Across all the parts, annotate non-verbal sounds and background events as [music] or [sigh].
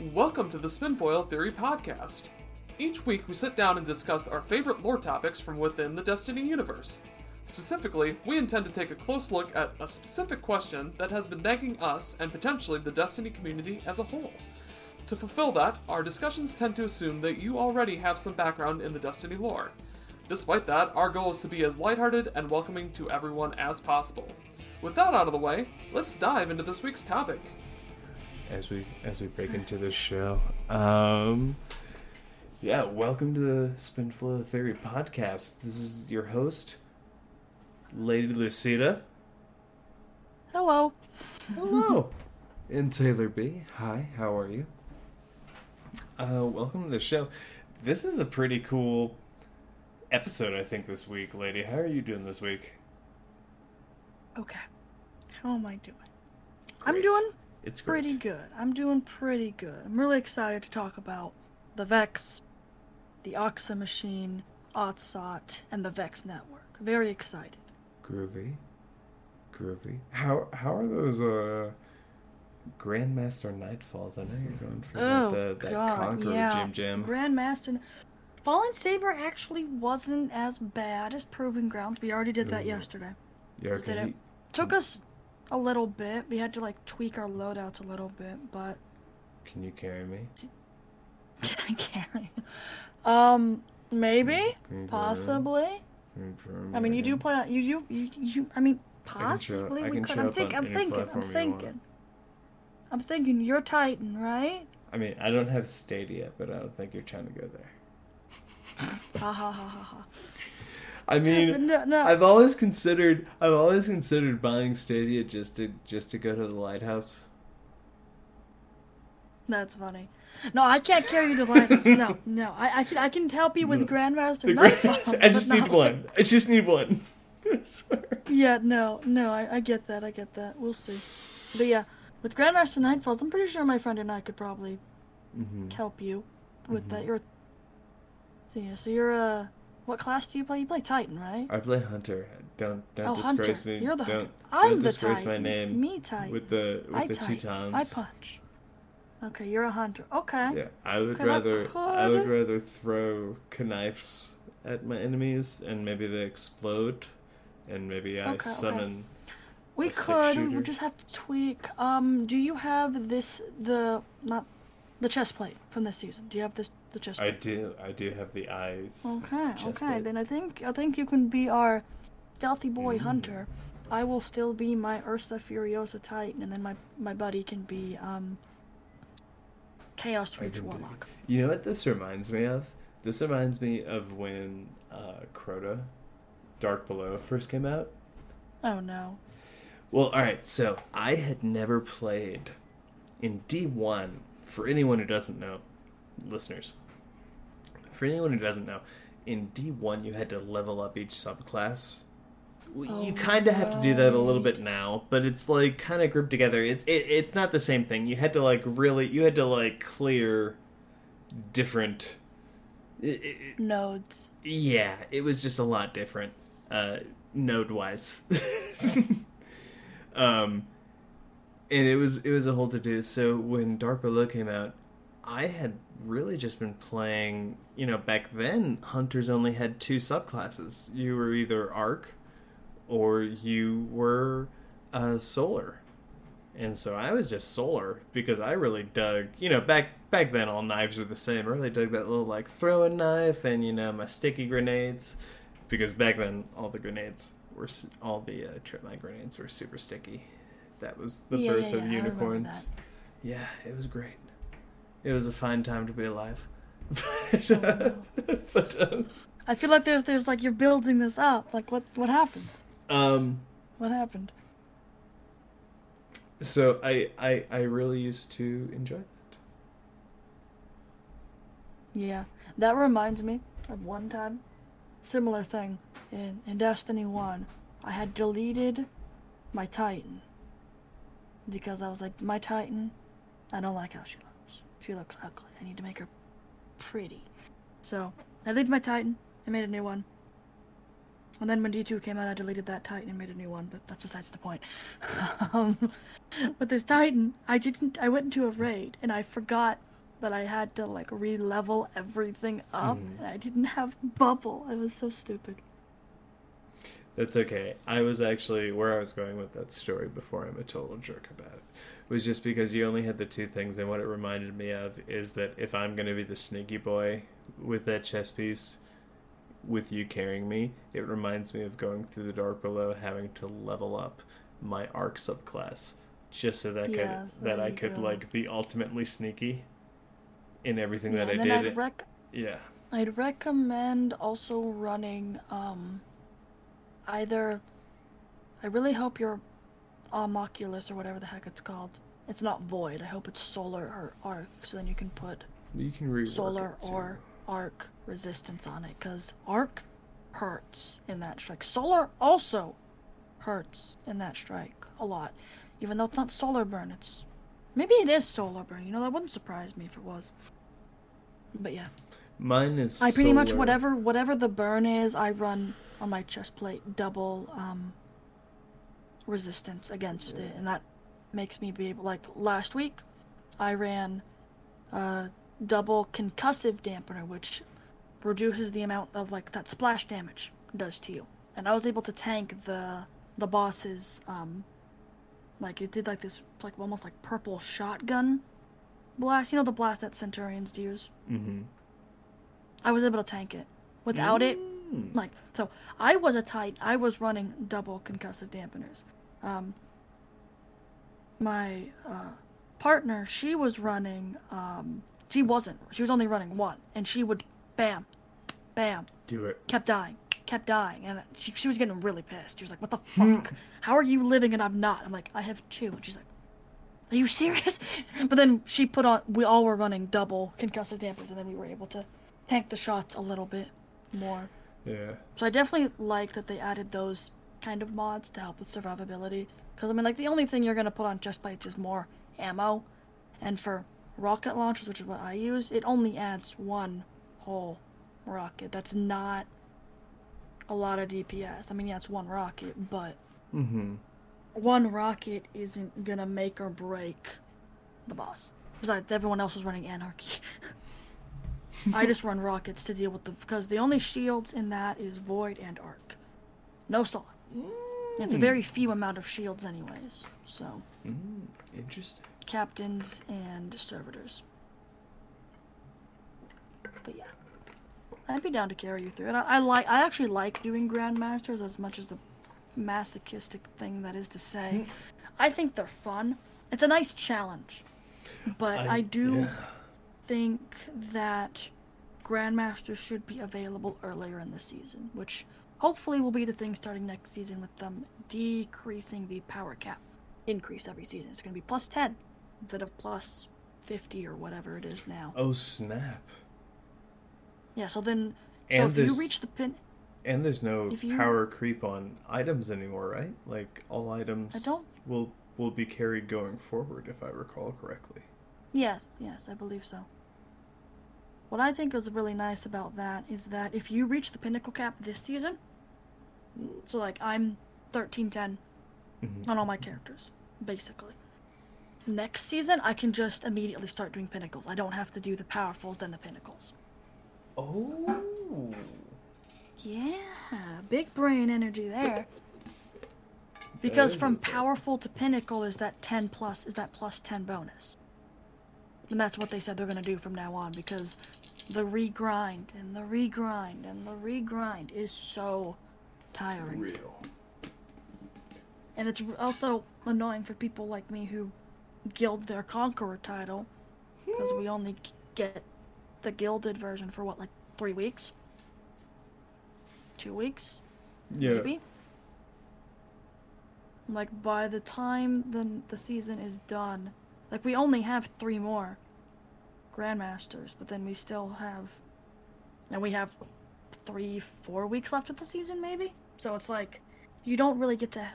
Welcome to the Spinfoil Theory Podcast. Each week we sit down and discuss our favorite lore topics from within the Destiny universe. Specifically, we intend to take a close look at a specific question that has been nagging us and potentially the Destiny community as a whole. To fulfill that, our discussions tend to assume that you already have some background in the Destiny lore. Despite that, our goal is to be as lighthearted and welcoming to everyone as possible. With that out of the way, let's dive into this week's topic. As we as we break into the show. Um, yeah, welcome to the Spinfoil Theory podcast. This is your host, Lady Lucida. Hello. Hello, [laughs] and Taylor B. Hi, how are you? Uh, welcome to the show. This is a pretty cool episode, I think, this week, lady. How are you doing this week? Okay. How am I doing? I'm doing It's great. pretty good. I'm doing pretty good. I'm really excited to talk about the Vex, the Oxa machine, Oxot, and the Vex network. Very excited. Groovy. Groovy. How how are those uh Grandmaster Nightfalls? I know you're going for Oh, the, that God, Conqueror yeah. Jim Jam. Grandmaster. Fallen Saber actually wasn't as bad as Proving Ground. We already did that Ooh. yesterday. yeah, okay. it. Took us a little bit. We had to like tweak our loadouts a little bit, but Can you carry me? [laughs] I can't. Um, maybe, Can you possibly. Can you I mean, you do play. You you you. you I mean, can possibly I we can could. I'm up thinking. I'm thinking. I'm platform you want. thinking. I'm thinking. You're Titan, right? I mean, I don't have Stadia, but I don't think you're trying to go there. Ha ha ha ha ha. I mean, No, no. I've always considered I've always considered buying Stadia just to just to go to the lighthouse. That's funny. No, I can't carry you to lighthouse. no, no. I, I can I can help you with No. Grandmaster. The greatest- I just [laughs] need one. I just need one. [laughs] Yeah, no, no. I, I get that. I get that. We'll see. But yeah, with Grandmaster Nightfalls, I'm pretty sure my friend and I could probably Mm-hmm. help you with that. Mhm. You're. So yeah, so you're uh, what class do you play? You play Titan, right? I play Hunter. Don't don't oh, Hunter. me. You're the don't Hunter. I'm don't the disgrace Titan. my name Me Titan. with the with I the Titan. Teutons. I punch. Okay, you're a hunter. Okay. Yeah, I would Okay, rather I would rather throw knives at my enemies and maybe they explode, and maybe I Okay, okay. summon. We a could. We'll just have to tweak. Um, do you have this? The not the chest plate from this season. Do you have this? The chest I do I do have the eyes. Okay. Okay. plate. Then I think I think you can be our stealthy boy Mm. hunter. I will still be my Ursa Furiosa Titan, and then my my buddy can be um. Chaos I Reach can do- Warlock. You know what this reminds me of? This reminds me of when uh, Crota, Dark Below first came out. Oh no. Well, all right. So I had never played in D one. For anyone who doesn't know, listeners, for anyone who doesn't know, in D one you had to level up each subclass. Well, you Oh, kind of have to do that a little bit now, but it's like kind of grouped together. It's it, it's not the same thing. You had to like really you had to like clear different. it- it- Nodes. yeah, it was just a lot different, uh, node wise. [laughs] um, and it was it was a whole to do. So when Dark Below came out, I had really just been playing. You know, back then hunters only had two subclasses. You were either arc, or you were uh, solar. And so I was just solar because I really dug, you know, back back then all knives were the same. I really dug that little like throwing knife and you know my sticky grenades because back then all the grenades were all the uh, trip mine grenades were super sticky. That was the Yeah, birth yeah, of yeah, unicorns. Yeah, it was great. It was a fine time to be alive. [laughs] But um, I feel like there's there's like you're building this up. Like what what happens? um What happened? so I, I I really used to enjoy that. Yeah, that reminds me of one time, similar thing in in Destiny One. I had deleted my Titan because I was like, my Titan, I don't like how she looks. She looks ugly. I need to make her pretty. So I deleted my Titan. I made a new one. And then when D2 came out, I deleted that Titan and made a new one, but that's besides the point. [laughs] um, but this Titan, I didn't. I went into a raid and I forgot that I had to like re-level everything up, Mhm. and I didn't have bubble. I was so stupid. That's okay. I was actually where I was going with that story before I'm a total jerk about it. Was just because you only had the two things, and what it reminded me of is that if I'm going to be the sneaky boy with that chess piece, with you carrying me, it reminds me of going through the dark below, having to level up my arc subclass, just so that could Yes, that I could go. like be ultimately sneaky in everything Yeah, that I did. I'd rec- yeah. I'd recommend also running um either I really hope your Omnioculus or whatever the heck it's called. It's not void. I hope it's solar or arc, so then you can put You can solar or arc resistance on it because arc hurts in that strike. Solar also hurts in that strike a lot, even though it's not solar burn. It's maybe it is solar burn. You know that wouldn't surprise me if it was. But yeah, Mine is. I pretty much whatever whatever the burn is, I run on my chest plate double um, resistance against it, and that makes me be able. Like last week, I ran uh, double concussive dampener, which reduces the amount of like that splash damage does to you, and I was able to tank the the boss's um, like it did like this like almost like purple shotgun blast. You know the blast that Centurions use. Mm-hmm. I was able to tank it. Without it, Mm. like so, I was a tight. I was running double concussive dampeners. Um, my uh, partner, she was running. Um, she wasn't. She was only running one, and she would, bam, bam, Do it. kept dying, kept dying, and she she was getting really pissed. She was like, "What the fuck? [laughs] How are you living and I'm not?" I'm like, "I have two. and she's like. Are you serious? [laughs] But then she put on. We all were running double concussive dampers, and then we were able to tank the shots a little bit more. Yeah. So I definitely like that they added those kind of mods to help with survivability. Because I mean, like the only thing you're gonna put on chest plates is more ammo, and for rocket launchers, which is what I use, it only adds one whole rocket. That's not a lot of DPS. I mean, yeah, it's one rocket, but Mm-hmm. one rocket isn't gonna make or break the boss. Besides, everyone else was running anarchy. [laughs] I just run rockets to deal with the because the only shields in that is void and arc. No solid. It's a very few amount of shields, anyways. So Mm, interesting. captains and servitors. But yeah, I'd be down to carry you through it. I, I like. I actually like doing grandmasters as much as the masochistic thing that is to say. I think they're fun. It's a nice challenge, but I, do yeah. think that grandmasters should be available earlier in the season, which hopefully will be the thing starting next season with them decreasing the power cap. Increase every season. It's going to be plus 10 instead of plus 50 or whatever it is now. Oh snap! Yeah, so then so And if you reach the pin And there's no you- power creep on items anymore, right? Like all items will will be carried going forward, if I recall correctly. Yes, yes, I believe so. What I think is really nice about that is that if you reach the pinnacle cap this season, so like I'm 1310 Mhm. on all my characters, basically. Next season, I can just immediately start doing pinnacles. I don't have to do the powerfuls, then the pinnacles. Oh. Yeah, big brain energy there. Because from powerful to pinnacle is that 10 plus, is that plus 10 bonus. And that's what they said they're going to do from now on because the regrind and the regrind and the regrind is so tiring. Real. And it's also annoying for people like me who guild their conqueror title because we only get the gilded version for what, like three weeks? Two weeks? Yeah. maybe. Like by the time the the season is done, like we only have three more grandmasters, but then we still have, and we have three, four weeks left of the season, maybe. So it's like you don't really get to,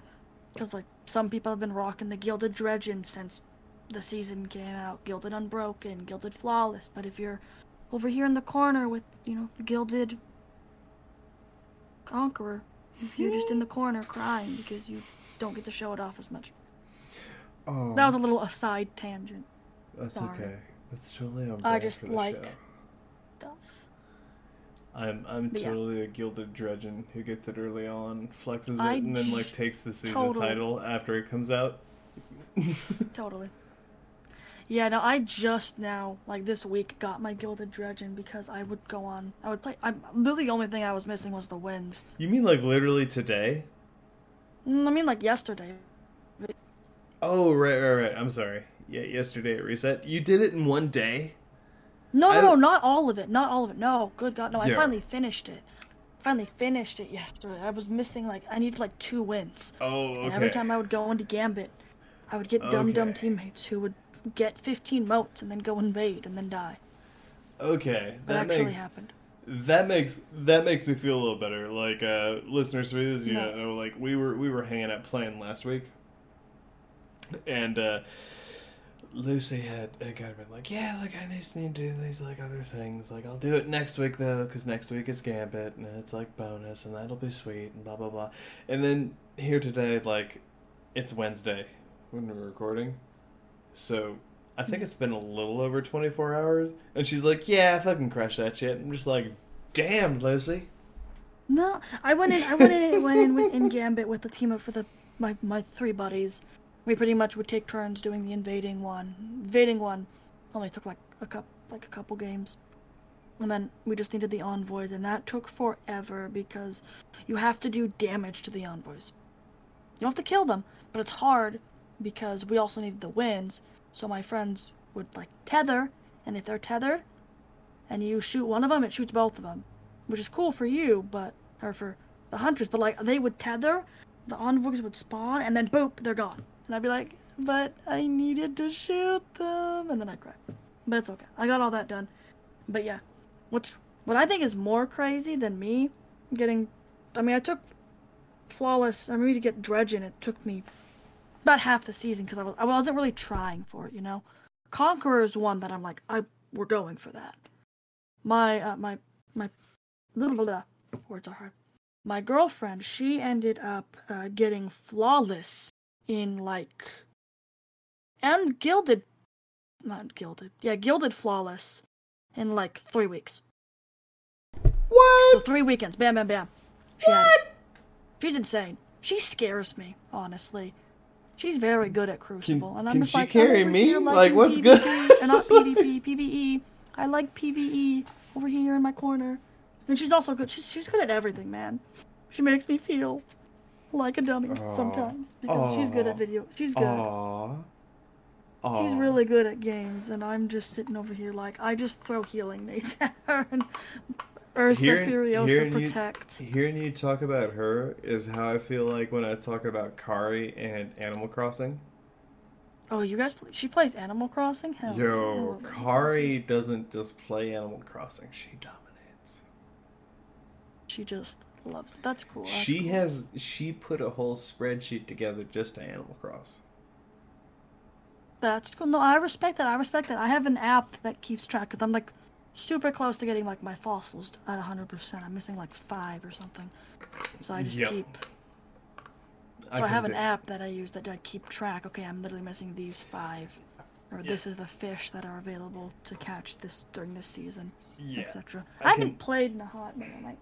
because like some people have been rocking the gilded dredgen since the season came out, gilded unbroken, gilded flawless. But if you're over here in the corner with you know gilded conqueror, you're just in the corner crying because you don't get to show it off as much. Oh. That was a little aside tangent. That's sorry. okay. That's totally on. I just like stuff. I'm I'm But yeah. totally a gilded dredgen who gets it early on, flexes it, I and then like takes the season totally. title after it comes out. [laughs] Totally. Yeah, no, I just now, like this week, got my Gilded Dredgen because I would go on. I would play. I'm literally the only thing I was missing was the wins. you mean like literally today? Mm, I mean, like yesterday. Oh right, right, right. I'm sorry. Yeah, yesterday it reset. You did it in one day. No, no, I- no, not all of it. Not all of it. No, good God, no. I Yeah. finally finished it. Finally finished it yesterday. I was missing like I needed like two wins, Oh, okay. and every time I would go into Gambit, I would get dumb dumb teammates who would get 15 motes and then go invade and then die. Okay, That, that actually makes happened. that makes that makes me feel a little better. Like uh, listeners for this, you No. know, like we were we were hanging out playing last week, and uh, Lucy had, had kind of been like, "Yeah, like I just need to do these like other things. Like I'll do it next week though, because next week is Gambit and it's like bonus and that'll be sweet and blah blah blah." And then here today, like it's Wednesday when we're recording, so I think it's been a little over twenty four hours, and she's like, "Yeah, I fucking crush that shit." I'm just like, "Damn, Lucy." No, I went in. I went in. went in in Gambit with the team up for the my my three buddies. We pretty much would take turns doing the invading one. Invading one only took like a cup like a couple games, and then we just needed the envoys, and that took forever because you have to do damage to the envoys. You don't have to kill them, but it's hard because we also needed the winds. So my friends would like tether, and if they're tethered, and you shoot one of them, it shoots both of them which is cool for you, but or for the hunters, but like they would tether, the envoys would spawn, and then boop, they're gone. And I'd be like, but I needed to shoot them, and then I'd cry. But it's okay. I got all that done. But yeah, what's what I think is more crazy than me getting. I mean, I took flawless. I mean, to get dredgen, it took me about half the season because I was I wasn't really trying for it, you know. Conqueror is one that I'm like, I we're going for that. My uh, my my blah, blah, blah. words are hard. My girlfriend, she ended up uh, getting flawless in like and gilded, not gilded, yeah, gilded flawless in like three weeks. what So three weekends, bam, bam, bam. She it. She's insane. She scares me, honestly. She's very good at Crucible, and I'm can just she like, carry oh, I'm me? Like, what's good? PvP, and not PvP, PvE. [laughs] I like PvE over here in my corner. And she's also good. She's, she's good at everything, man. She makes me feel like a dummy Aw. sometimes because she's good at video. She's good. Aww. Aww. She's really good at games, and I'm just sitting over here like I just throw healing nades [laughs] at her and Ursa Hearing- Furiosa hearing you- protect. Hearing you talk about her is how I feel like when I talk about Kari and Animal Crossing. Oh, you guys? Play, she plays Animal Crossing. Hell, Yo, Kari doesn't just play Animal Crossing; she dominates. She just loves. That's cool. That's she cool. has she put a whole spreadsheet together just to Animal Cross. That's cool. No, I respect that. I respect that. I have an app that keeps track because I'm like super close to getting like my fossils at 100%. I'm missing like five or something. So I just Yep. keep. So I, can have an do- app that I use that I keep track. Okay, I'm literally missing these five, or Yeah. this is the fish that are available to catch this during this season, Yeah. etc. I I, haven't can- played in a hot minute.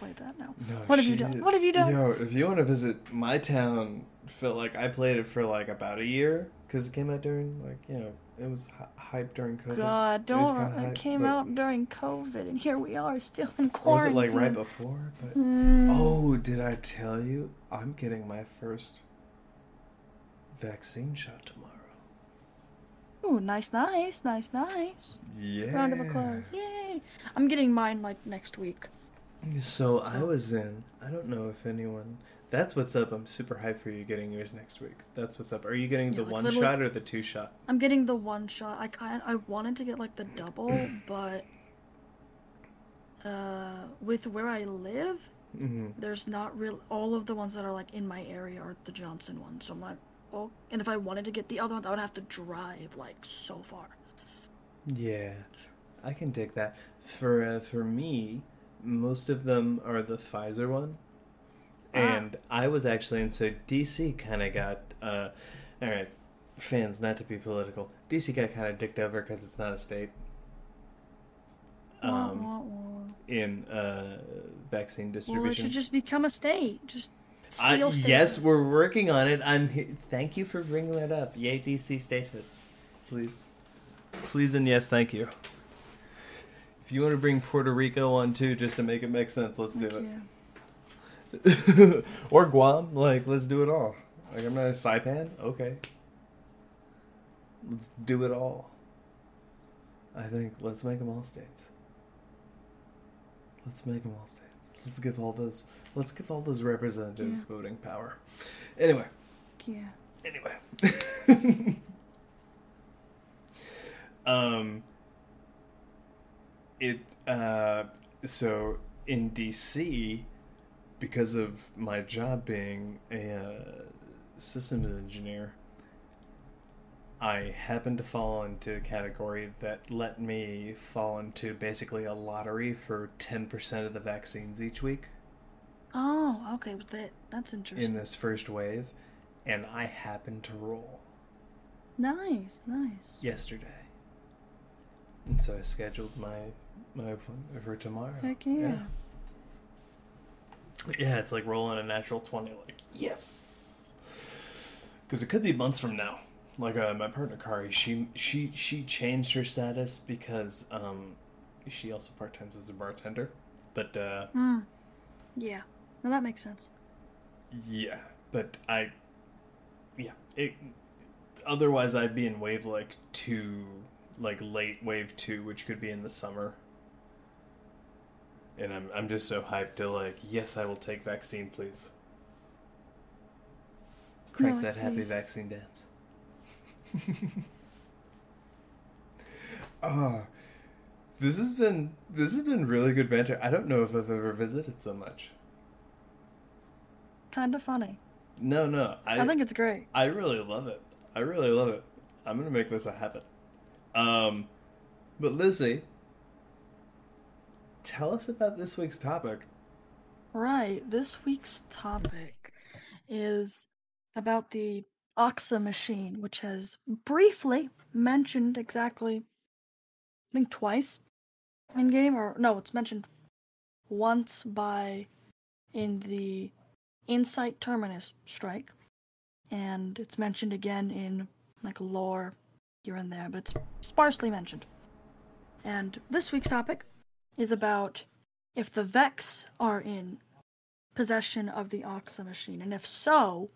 I might play that now. No, What have you done? What have you done? Yo, if you want to visit my town, feel like I played it for like about a year because it came out during like you know it was hy- hype during COVID. God, It don't. kinda It came but- out during COVID, and here we are still in Or was quarantine. it like right before? But Mm. oh, did I tell you I'm getting my first vaccine shot tomorrow? Ooh, nice, nice, nice, nice. Yeah. Round of applause. Yay! I'm getting mine like next week. So I was in. I don't know if anyone. That's what's up. I'm super hyped for you getting yours next week. That's what's up. Are you getting Yeah, the like one shot or the two shot? I'm getting the one shot. I kind I wanted to get like the double, [clears throat] but uh, with where I live, Mm-hmm. there's not real. All of the ones that are like in my area are the Johnson ones. So I'm like, oh, and if I wanted to get the other ones, I would have to drive like so far. Yeah, I can dig that. For uh, for me, most of them are the Pfizer one, Ah. and I was actually and so DC kind of got. Uh, all right, fans, not to be political, DC got kind of dicked over because it's not a state. Um, wah, wah. in uh, vaccine Well, it should just become a state. Just state. yes, we're working on it. I'm. He- Thank you for bringing that up. Yay, DC statehood, please, please, and yes, thank you. If you want to bring Puerto Rico on too, just to make it make sense, let's do it. [laughs] or Guam, like let's do it all. Like I'm not a Saipan, okay. Let's do it all. I think let's make them all states. Let's make them all states. Let's give all those. Let's give all those representatives Yeah. voting power. Anyway, Yeah. anyway. [laughs] um. It uh so in DC because of my job being a uh, systems engineer I happened to fall into a category that let me fall into basically a lottery for 10% of the vaccines each week Oh, okay. That that's interesting. in this first wave and I happened to roll Nice, nice. yesterday. And so I scheduled my my appointment for tomorrow. Heck yeah. Yeah. Yeah, it's like rolling a natural 20 like yes. Cuz it could be months from now. Like uh, my partner Kari, she she she changed her status because um she also part-times as a bartender. But uh Hmm. Yeah. No, that makes sense. yeah, but I yeah, it otherwise I'd be in wave like 2 like late wave 2 which could be in the summer. And I'm I'm just so hyped to like, yes, I will take vaccine, please. Crank No, that happy vaccine dance. [laughs] Ah, this has been this has been really good banter. I don't know if I've ever visited so much. Kind of funny. No, no, I I, think it's great. I really love it. I really love it. I'm gonna make this a habit. Um, but Lizzie, tell us about this week's topic. Right. This week's topic is about the Oxa machine, which has briefly mentioned exactly, I think twice in game, or no, it's mentioned once by in the Insight Terminus strike, and it's mentioned again in like lore here and there, but it's sparsely mentioned. And this week's topic is about if the Vex are in possession of the Oxa machine, and if so,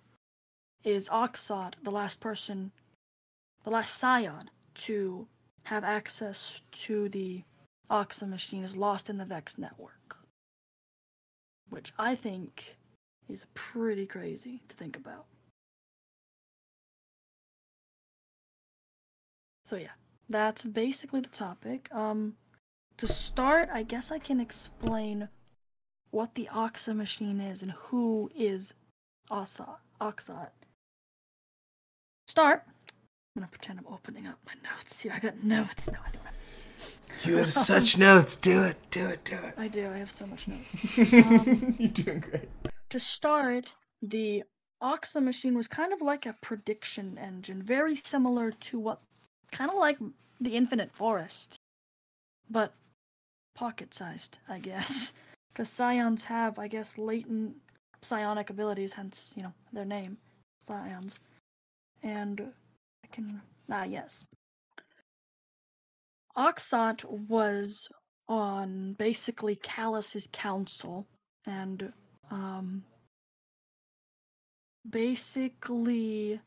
is Oxot the last person, the last scion to have access to the Oxa machine is lost in the Vex network? Which I think is pretty crazy to think about. So yeah, that's basically the topic. Um, to start, I guess I can explain what the Oxa machine is and who is Oxa, Oxot. Start. I'm gonna pretend I'm opening up my notes here. I got notes. No, I don't. You have such notes. Do it. Do it. Do it. I do. I have so much notes. Um, [laughs] You're doing great. to start, the Oxa machine was kind of like a prediction engine, very similar to what, kind of like the Infinite Forest, but pocket sized, I guess. [laughs] Because Scions have, I guess, latent psionic abilities, hence, you know, their name, Scions. And I can. Ah, yes. Oxot was on basically Calus's council, and um, basically,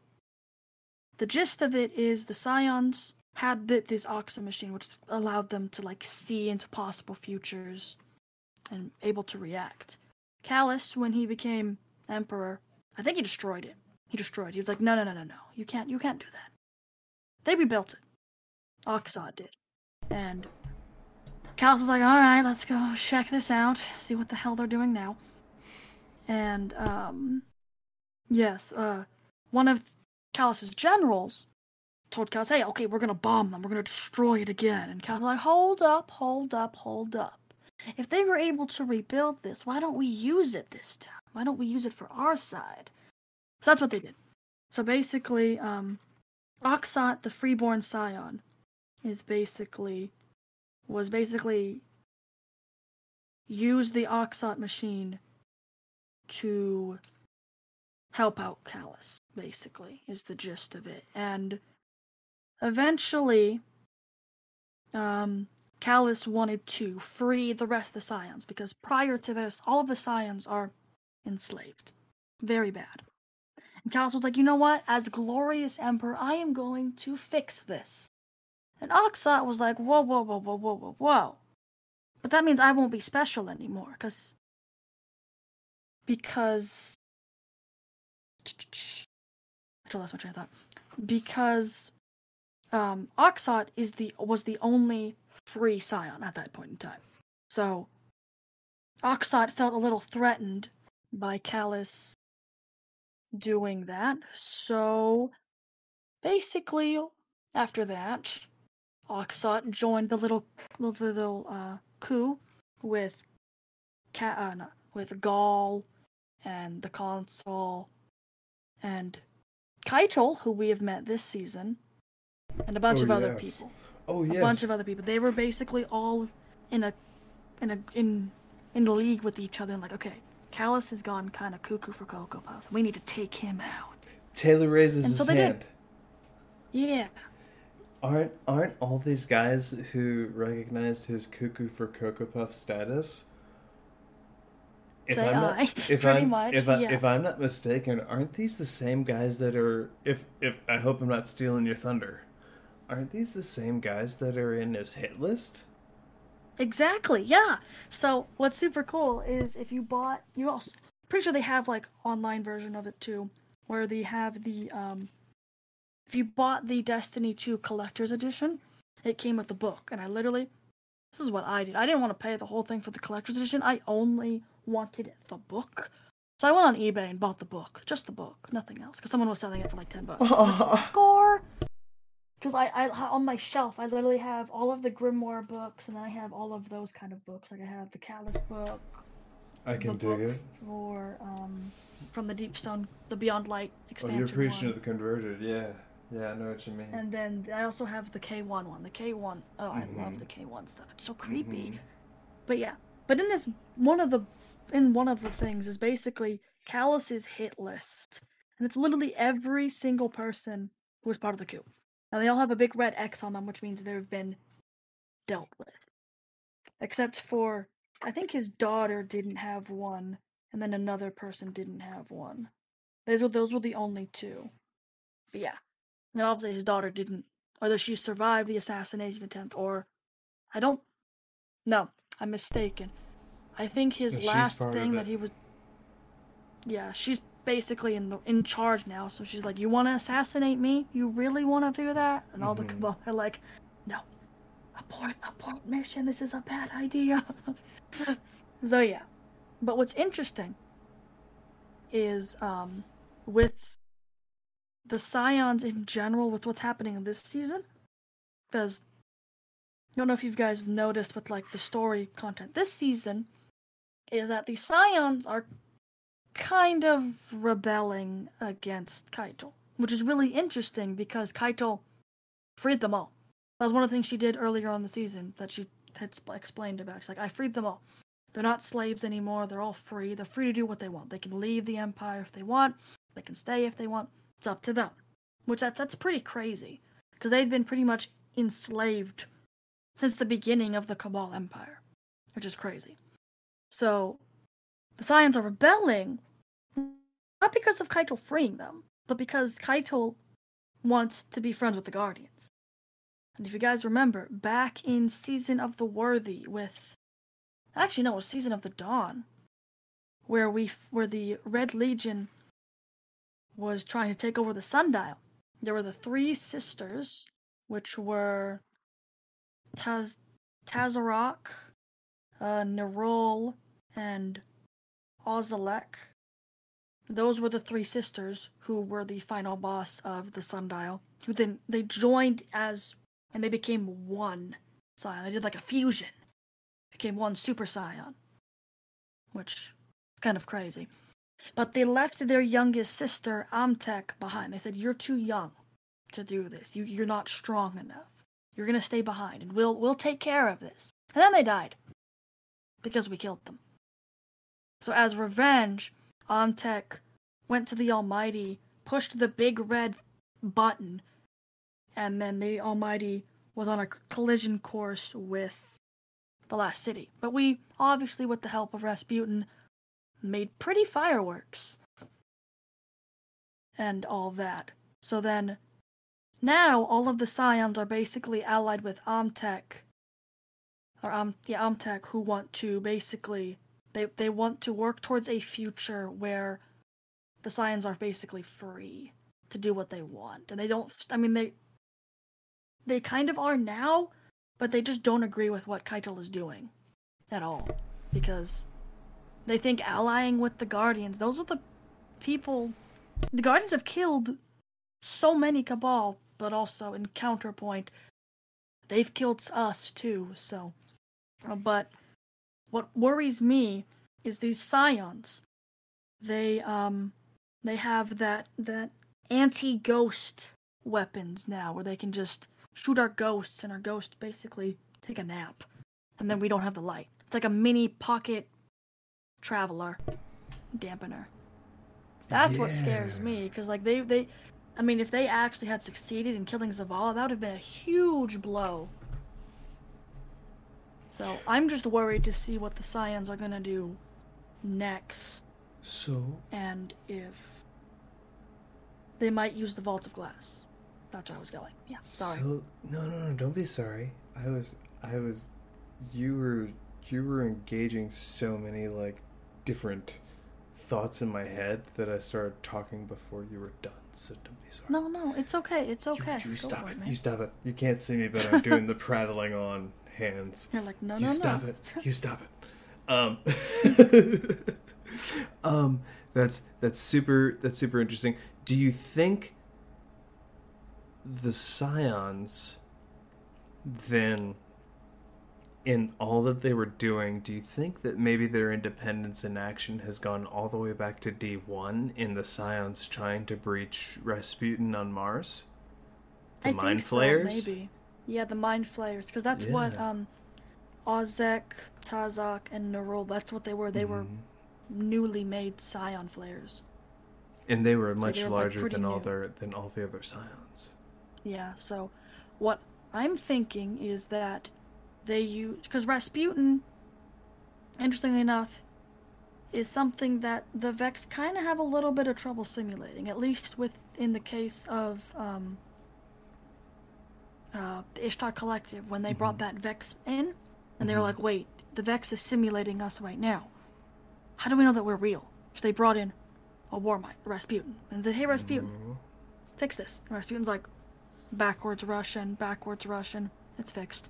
the gist of it is the Scions had th- this Oxa machine, which allowed them to like see into possible futures and able to react. Calus, when he became emperor, I think he destroyed it. He destroyed. it. He was like, no, no, no, no, no. You can't. You can't do that. They rebuilt it. Oxot did, and Calus was like, all right, let's go check this out, see what the hell they're doing now. And um, yes, uh, one of Calus's generals told "Hey, okay, we're gonna bomb them. We're gonna destroy it again." And Calus like, "Hold up, hold up, hold up. If they were able to rebuild this, why don't we use it this time? Why don't we use it for our side?" So that's what they did. So basically, um, Oxot, the freeborn scion, is basically was basically use the Oxot machine to help out Calus, basically, is the gist of it. And eventually, um, Calus wanted to free the rest of the Scions because prior to this, all of the Scions are enslaved. Very bad. And Calus was like, you know what? As glorious emperor, I am going to fix this. And Oxot was like, whoa, whoa, whoa, whoa, whoa, whoa, whoa. But that means I won't be special anymore, because because I lost my train of thought. Because um, Oxot is the was the only free scion at that point in time. So Oxot felt a little threatened by Calus doing that. So basically, after that, Oxot joined the little little uh, coup with Ca- uh, no, with Gaul and the consul and Caiatl, who we have met this season, and a bunch Oh, of other yes. people. Oh yes. A bunch of other people. They were basically all in a in a in in league with each other and like, okay, Calus has gone kind of cuckoo for Cocoa Puffs. We need to take him out. Taylor raises And his so they did. hand. Yeah. Aren't aren't all these guys who recognized his cuckoo for Cocoa Puff status? If Say I'm not, if Pretty I'm much, if I yeah. if I'm not mistaken, aren't these the same guys that are if if I hope I'm not stealing your thunder? Aren't these the same guys that are in his hit list? Exactly. Yeah. So what's super cool is if you bought, you also pretty sure they have like online version of it too, where they have the um, if you bought the Destiny 2 collector's edition, it came with the book, and I literally, this is what I did. I didn't want to pay the whole thing for the collector's edition. I only wanted the book. So I went on eBay and bought the book, just the book, nothing else, because someone was selling it for like ten bucks. [laughs] Score. Because I, I on my shelf, I literally have all of the Grimoire books, and then I have all of those kind of books. Like I have the Calus book, I can the dig book it. for um, from the Deep Stone, the Beyond Light expansion. Oh, you're preaching to the converted. Yeah, yeah, I know what you mean. And then I also have the K1 one. The K1, oh, I love the K1 stuff. It's so creepy. Mhm. But yeah, but in this one of the in one of the things is basically Calus's hit list, and it's literally every single person who was part of the coup. Now they all have a big red X on them, which means they've been dealt with, except for I think his daughter didn't have one, and then another person didn't have one. Those were those were the only two. But yeah, and obviously his daughter didn't, or that she survived the assassination attempt, or I don't. No, I'm mistaken. I think his last thing that he was. Yeah, she's basically in the in charge now. So she's like, "You want to assassinate me? You really want to do that?" And all Mhm. the are like, "No, abort, abort mission. This is a bad idea." [laughs] so yeah, but what's interesting is um with the scions in general with what's happening in this season because I don't know if you guys have noticed with like the story content this season is that the scions are kind of rebelling against Caiatl, which is really interesting because Caiatl freed them all. That was one of the things she did earlier on the season that she had explained about. She's like, I freed them all. They're not slaves anymore. They're all free. They're free to do what they want. They can leave the empire if they want. They can stay if they want. It's up to them. Which that's that's pretty crazy because they'd been pretty much enslaved since the beginning of the Cabal Empire, which is crazy. So the Scions are rebelling not because of Caiatl freeing them, but because Caiatl wants to be friends with the Guardians. And if you guys remember, back in Season of the Worthy with actually no, Season of the Dawn, where we where the Red Legion was trying to take over the Sundial. There were the three sisters, which were Taz Tazarok, uh, Nerul, and Ozalek. Those were the three sisters who were the final boss of the Sundial. Who then they joined as and they became one scion. They did like a fusion. Became one super scion. Which is kind of crazy. But they left their youngest sister, Amtek, behind. They said, You're too young to do this. You you're not strong enough. You're gonna stay behind, and we'll we'll take care of this." And then they died because we killed them. So as revenge, Amtek went to the Almighty, pushed the big red button, and then the Almighty was on a collision course with the last city. But we, obviously, with the help of Rasputin, made pretty fireworks and all that. So then, now all of the Scions are basically allied with Amtek, or um, yeah, Amtek, who want to basically they they want to work towards a future where the Scions are basically free to do what they want, and they don't. I mean, they they kind of are now, but they just don't agree with what Caiatl is doing at all because they think allying with the Guardians, those are the people. The Guardians have killed so many Cabal, but also in counterpoint, they've killed us too. So, uh, but what worries me is these Scions. They um they have that that anti-ghost weapons now, where they can just shoot our ghosts, and our ghosts basically take a nap, and then we don't have the light. It's like a mini pocket traveler dampener. That's what scares Yeah. me, because like they they, I mean, if they actually had succeeded in killing Zavala, that would have been a huge blow. So I'm just worried to see what the Scions are gonna do next, So and if they might use the Vault of Glass. That's where I was going. Yeah, sorry. So no, no, no! Don't be sorry. I was, I was, you were, you were engaging so many like different thoughts in my head that I started talking before you were done. So don't be sorry. No, no, it's okay. It's okay. You, Go stop it. man. You stop it. You can't see me, but I'm doing the [laughs] prattling on hands. You're like, no, you no, stop no. it. [laughs] You stop it. Um, [laughs] um, that's that's super. That's super interesting. Do you think the Scions then, in all that they were doing, do you think that maybe their independence in action has gone all the way back to D one in the Scions trying to breach Rasputin on Mars? The I mind think so, flayers. maybe. Yeah, the mind flayers, because that's what um, Ozek, Tazak, and Nerul. That's what they were. They were Mhm. newly made Scion flayers. and they were much they were, larger pretty than all their than all the other Scions. Yeah. So, what I'm thinking is that they use because Rasputin, interestingly enough, is something that the Vex kind of have a little bit of trouble simulating. At least with in the case of um, uh, the Ishtar Collective when they brought that Vex in, and they were Mhm. like, "Wait, the Vex is simulating us right now. How do we know that we're real?" So they brought in a Warmind, Rasputin, and said, "Hey, Rasputin." Mhm. fix this. And Rasputin's like, backwards Russian, backwards Russian. It's fixed.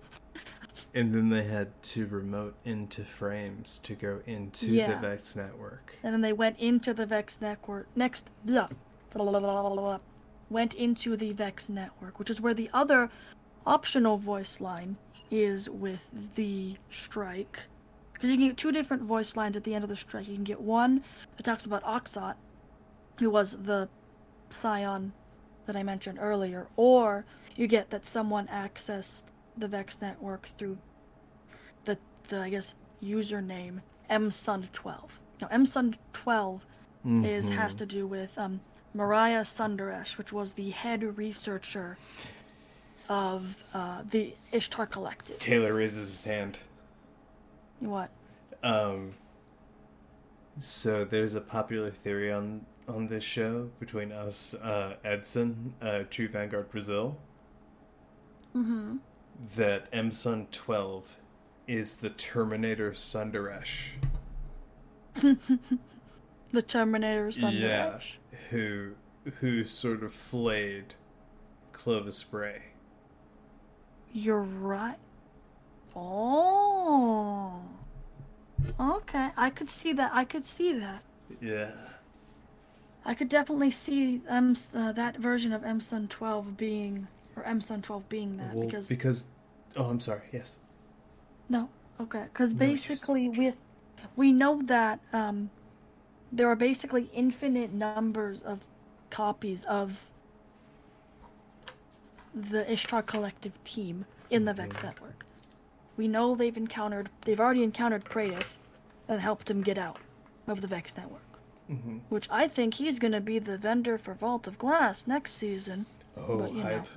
And then they had to remote into frames to go into the Vex network. And then they went into the Vex network. Next, blah, blah, blah, blah, blah, blah, went into the Vex network, which is where the other optional voice line is with the strike. Because you can get two different voice lines at the end of the strike. You can get one that talks about Oxot, who was the scion that I mentioned earlier, or you get that someone accessed the Vex network through the, the I guess, username msund12. Now, msund12 is has Mhm. to do with um, Mariah Sundaresh, which was the head researcher of uh, the Ishtar Collective. Taylor raises his hand. What? Um, so there's a popular theory on on this show between us, uh, Edson, uh, True Vanguard Brazil, Mm-hmm. that M Sun 12 is the Terminator Sundaresh. [laughs] The Terminator Sundaresh. Yeah, who who sort of flayed Clovis Bray. You're right. Oh. Okay, I could see that. I could see that. Yeah. I could definitely see M uh, that version of M Sun 12 being or M Sun 12 being that Well, because because oh, I'm sorry. Yes. No, okay, because No, just- basically with we know that um, there are basically infinite numbers of copies of the Ishtar Collective team in the Vex network. We know they've encountered, they've already encountered Praedyth and helped him get out of the Vex network. Mm-hmm. Which I think he's going to be the vendor for Vault of Glass next season. Oh, But, you know. hype,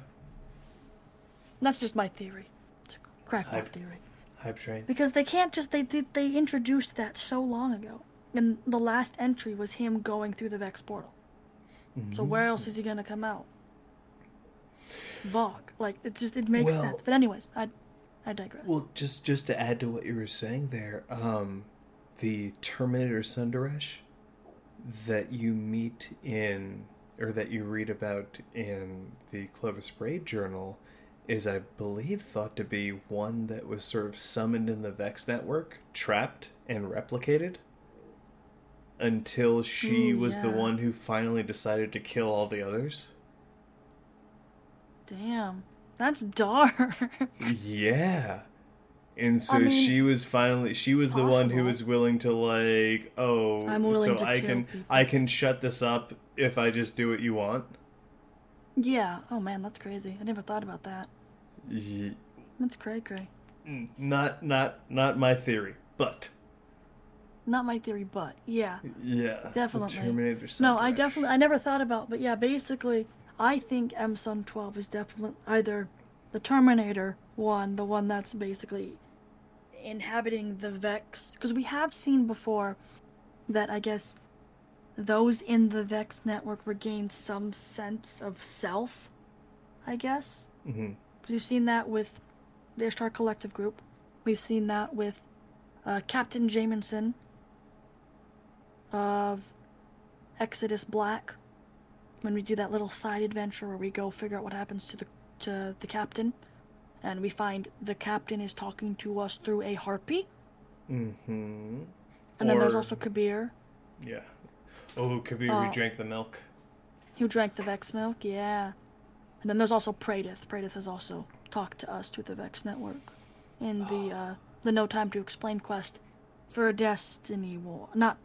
That's just my theory. It's a crackpot Hype. theory. hype train. Because they can't just they did they introduced that so long ago. And the last entry was him going through the Vex portal. Mm-hmm. So where else is he gonna come out? Vogue. Like it just it makes Well- sense. But anyways, I I digress. Well, just just to add to what you were saying there, um, the Terminator Sundaresh that you meet in or that you read about in the Clovis Bray journal is, I believe, thought to be one that was sort of summoned in the Vex network, trapped and replicated until she Ooh, was the one who finally decided to kill all the others. Damn. That's dark. Yeah. And so mean, she was finally she was the one who was willing to like, oh, I'm willing so to I can people. I can shut this up if I just do what you want. yeah. Oh man, that's crazy. I never thought about that. Ye- That's cray cray. Not not not my theory, but Not my theory, but yeah. yeah, Definitely. Terminator. No, I definitely I never thought about, but yeah, basically, I think M Sun 12 is definitely either the Terminator one, the one that's basically inhabiting the Vex, because we have seen before that I guess those in the Vex network regain some sense of self. I guess Mhm. we've seen that with the Ishtar Collective group. We've seen that with uh, Captain Jamison of Exodus Black. When we do that little side adventure where we go figure out what happens to the to the captain, and we find the captain is talking to us through a harpy. Mhm. And then there's also Kabir, yeah. Oh, Kabir, Uh, who drank the milk. who drank the Vex milk. Yeah. And then there's also Praedyth. Praedyth has also talked to us through the Vex network in the uh, the No Time to Explain quest for Destiny War. Not.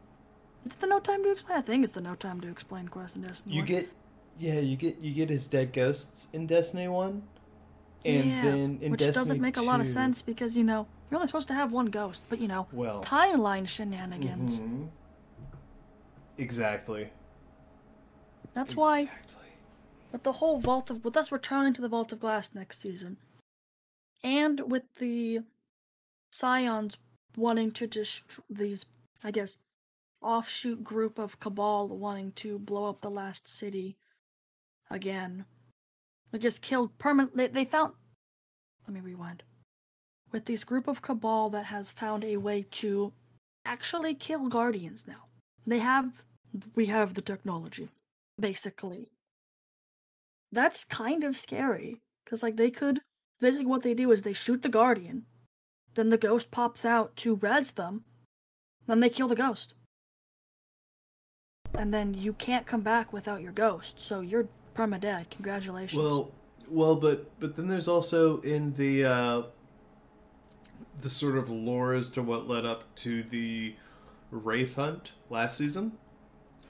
Is it the No Time to Explain? I think it's the No Time to Explain quest in Destiny. You 1. get, yeah, you get you get his dead ghosts in Destiny One, and yeah, then in which Destiny doesn't make a lot of sense because you know you're only supposed to have one ghost, but you know Well, timeline shenanigans. mhm. Exactly. That's why. Exactly. With the whole Vault of, with us returning to the Vault of Glass next season, and with the Scions wanting to just these, I guess, offshoot group of Cabal wanting to blow up the last city again. They just killed permanent. They, they found. Let me rewind. With this group of Cabal that has found a way to actually kill Guardians now. They have. We have the technology, basically that's kind of scary because like they could basically what they do is they shoot the guardian then the ghost pops out to res them then they kill the ghost and then you can't come back without your ghost. So you're perma dead congratulations. Well, well, but but then there's also in the uh, the sort of lore as to what led up to the wraith hunt last season,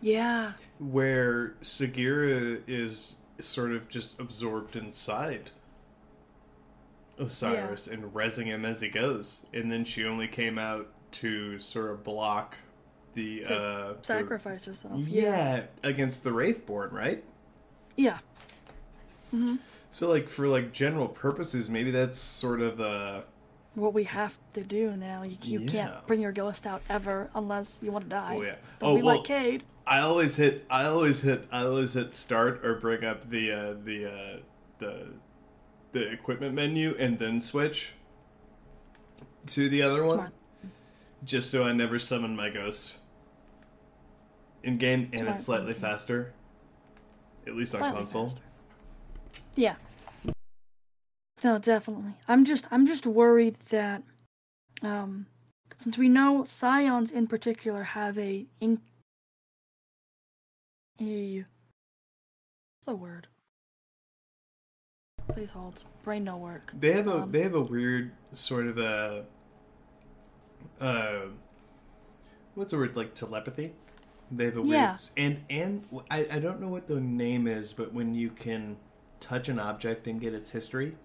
yeah. Where Sagira is sort of just absorbed inside Osiris and resing him as he goes, and then she only came out to sort of block the uh, the- sacrifice herself yeah, against the Wrathborn, right? yeah So like for like general purposes, maybe that's sort of uh what we have to do now you, you Yeah. can't bring your ghost out ever unless you want to die Oh, yeah. Don't Oh, well- like Cayde. I always hit I always hit I always hit start or bring up the uh the uh the the equipment menu and then switch to the other one just so I never summon my ghost in game and it's slightly thinking. faster. At least on console. faster. Yeah. No, definitely. I'm just I'm just worried that um since we know scions in particular have a in a what's the word? Please hold. Brain no work. They have a Um, they have a weird sort of a uh what's the word like telepathy. They have a weird Yeah. and and I I don't know what the name is, but when you can touch an object and get its history.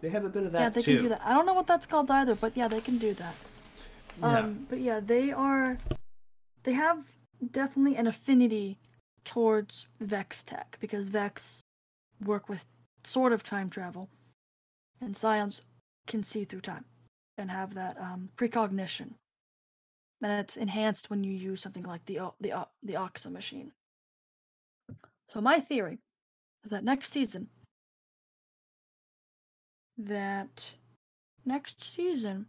They have a bit of that yeah, they too. can do that. I don't know what that's called either, but yeah, they can do that. Yeah. Um, but yeah, they are. They have definitely an affinity towards Vex tech because Vex work with sort of time travel, and Scions can see through time and have that um, precognition, and it's enhanced when you use something like the the the Oxa machine. So my theory is that next season, that next season,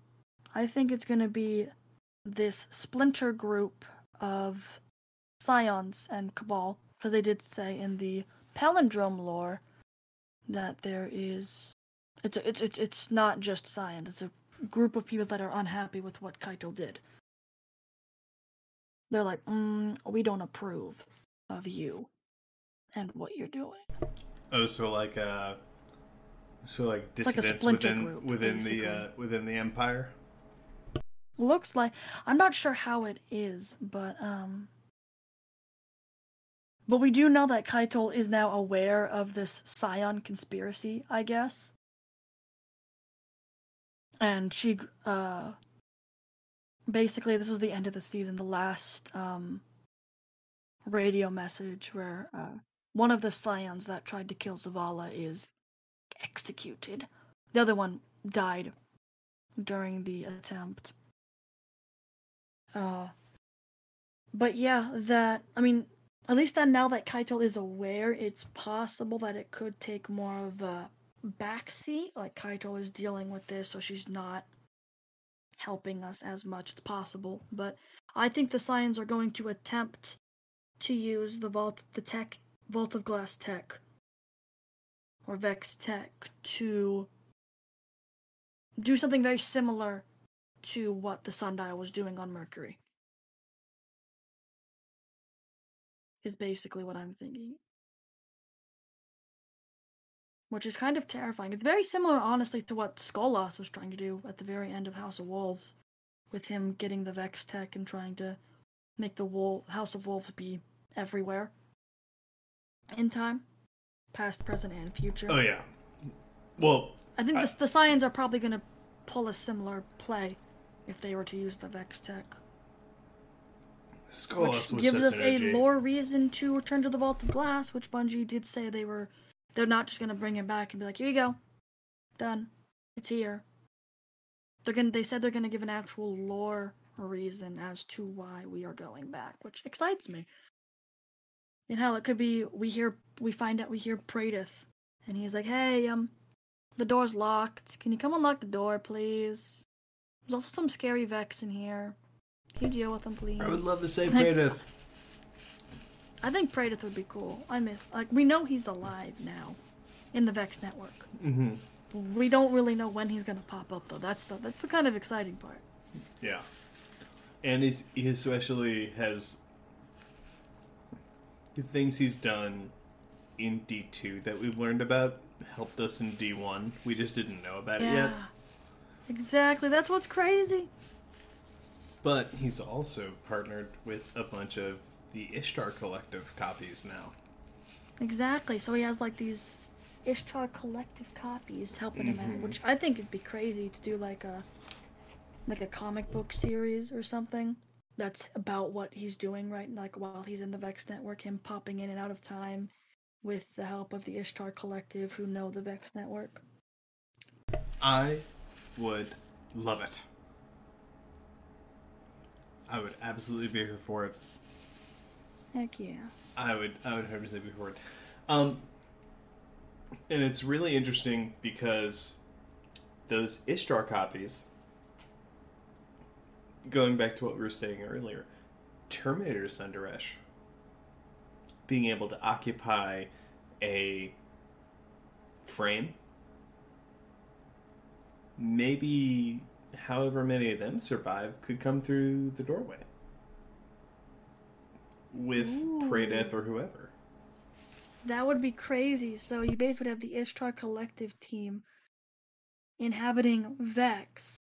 I think it's going to be this splinter group of Scions and Cabal, because they did say in the palindrome lore that there is it's it's it's it's not just Scions. It's a group of people that are unhappy with what Caiatl did. They're like, mm, we don't approve of you and what you're doing. Oh, so like uh, so like like dissidents splinter within group, within basically. the uh, within the empire. looks like i'm not sure how it is but um but we do know that Caiatl is now aware of this scion conspiracy i guess and she uh basically this was the end of the season the last um radio message where uh one of the scions that tried to kill zavala is executed the other one died during the attempt uh, but yeah, that I mean, at least that now that Caiatl is aware, it's possible that it could take more of a backseat. Like Caiatl is dealing with this, so she's not helping us as much as possible. But I think the Scions are going to attempt to use the vault, the tech, vault of glass tech, or Vex tech to do something very similar to what the sundial was doing on Mercury. Is basically what I'm thinking. Which is kind of terrifying. It's very similar, honestly, to what Skolas was trying to do at the very end of House of Wolves, with him getting the Vex tech and trying to make the Wol- House of Wolves be everywhere. In time, past, present, and future. Oh yeah. Well, I think I- the, the Scions are probably going to pull a similar play if they were to use the Vex tech. Skolas which was gives us a lore reason to return to the Vault of Glass, which Bungie did say they were. They're not just gonna bring it back and be like, "Here you go, done, it's here." They're gonna. They said they're gonna give an actual lore reason as to why we are going back, which excites me. And hell, it could be we hear we find out we hear Praedyth, and he's like, "Hey, um, the door's locked. Can you come unlock the door, please?" There's also some scary Vex in here. Can you deal with them, please? I would love to say Praedyth. I think Praedyth would be cool. I miss like we know he's alive now in the Vex network. Mm-hmm. We don't really know when he's gonna pop up though. That's the that's the kind of exciting part. Yeah. And he's, he especially has the things he's done in D2 that we've learned about helped us in D1. We just didn't know about it yet. Exactly. That's what's crazy. But he's also partnered with a bunch of the Ishtar Collective copies now. Exactly. So he has like these Ishtar collective copies helping him out, mm-hmm. which I think it'd be crazy to do like a like a comic book series or something that's about what he's doing right like while he's in the Vex network, him popping in and out of time with the help of the Ishtar collective who know the Vex network. I would love it. I would absolutely be here for it. Heck yeah. I would I would 100% be for it. Um, and it's really interesting because those Ishtar copies, going back to what we were saying earlier, Terminator Sundaresh being able to occupy a frame, maybe however many of them survive could come through the doorway with Ooh. Praedyth or whoever. That would be crazy. So you basically have the Ishtar collective team inhabiting Vex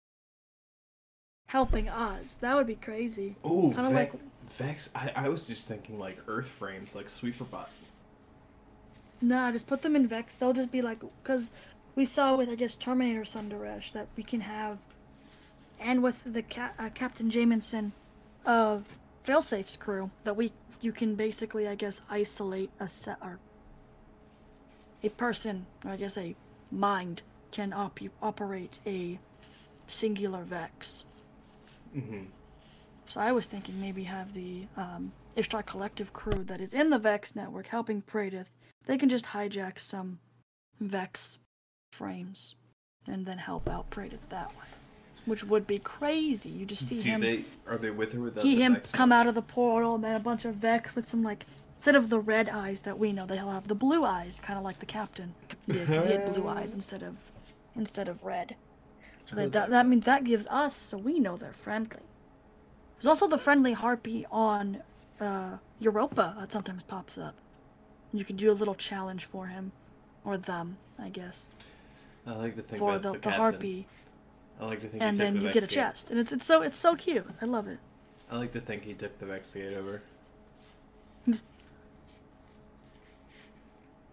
helping us. That would be crazy. Oh, Kinda like- Vex. I, I was just thinking like Earth frames, like Sweeperbot. Nah, just put them in Vex. They'll just be like, because we saw with I guess Terminator Sundaresh that we can have, and with the ca- uh, Captain Jamison of Failsafe's crew that we you can basically I guess isolate a set or a person or I guess a mind can op- operate a singular Vex. Mm-hmm. So I was thinking maybe have the um, Ishtar Collective crew that is in the Vex network helping Praedyth. They can just hijack some Vex frames and then help out Praedyth that way. Which would be crazy. You just see Do him they are they with her without see the him Vex come one? out of the portal and then a bunch of Vex with some like instead of the red eyes that we know, they'll have the blue eyes, kind of like the captain. Yeah, 'cause he had [laughs] blue eyes instead of instead of red. So that, that that means that gives us so we know they're friendly. There's also the friendly harpy on uh, Europa that sometimes pops up. You can do a little challenge for him, or them, I guess, I like to think for that's the, the, the harpy, I like to think and he took then the you get a chest, and it's it's so it's so cute. I love it. I like to think he took the Vexgate over. Just-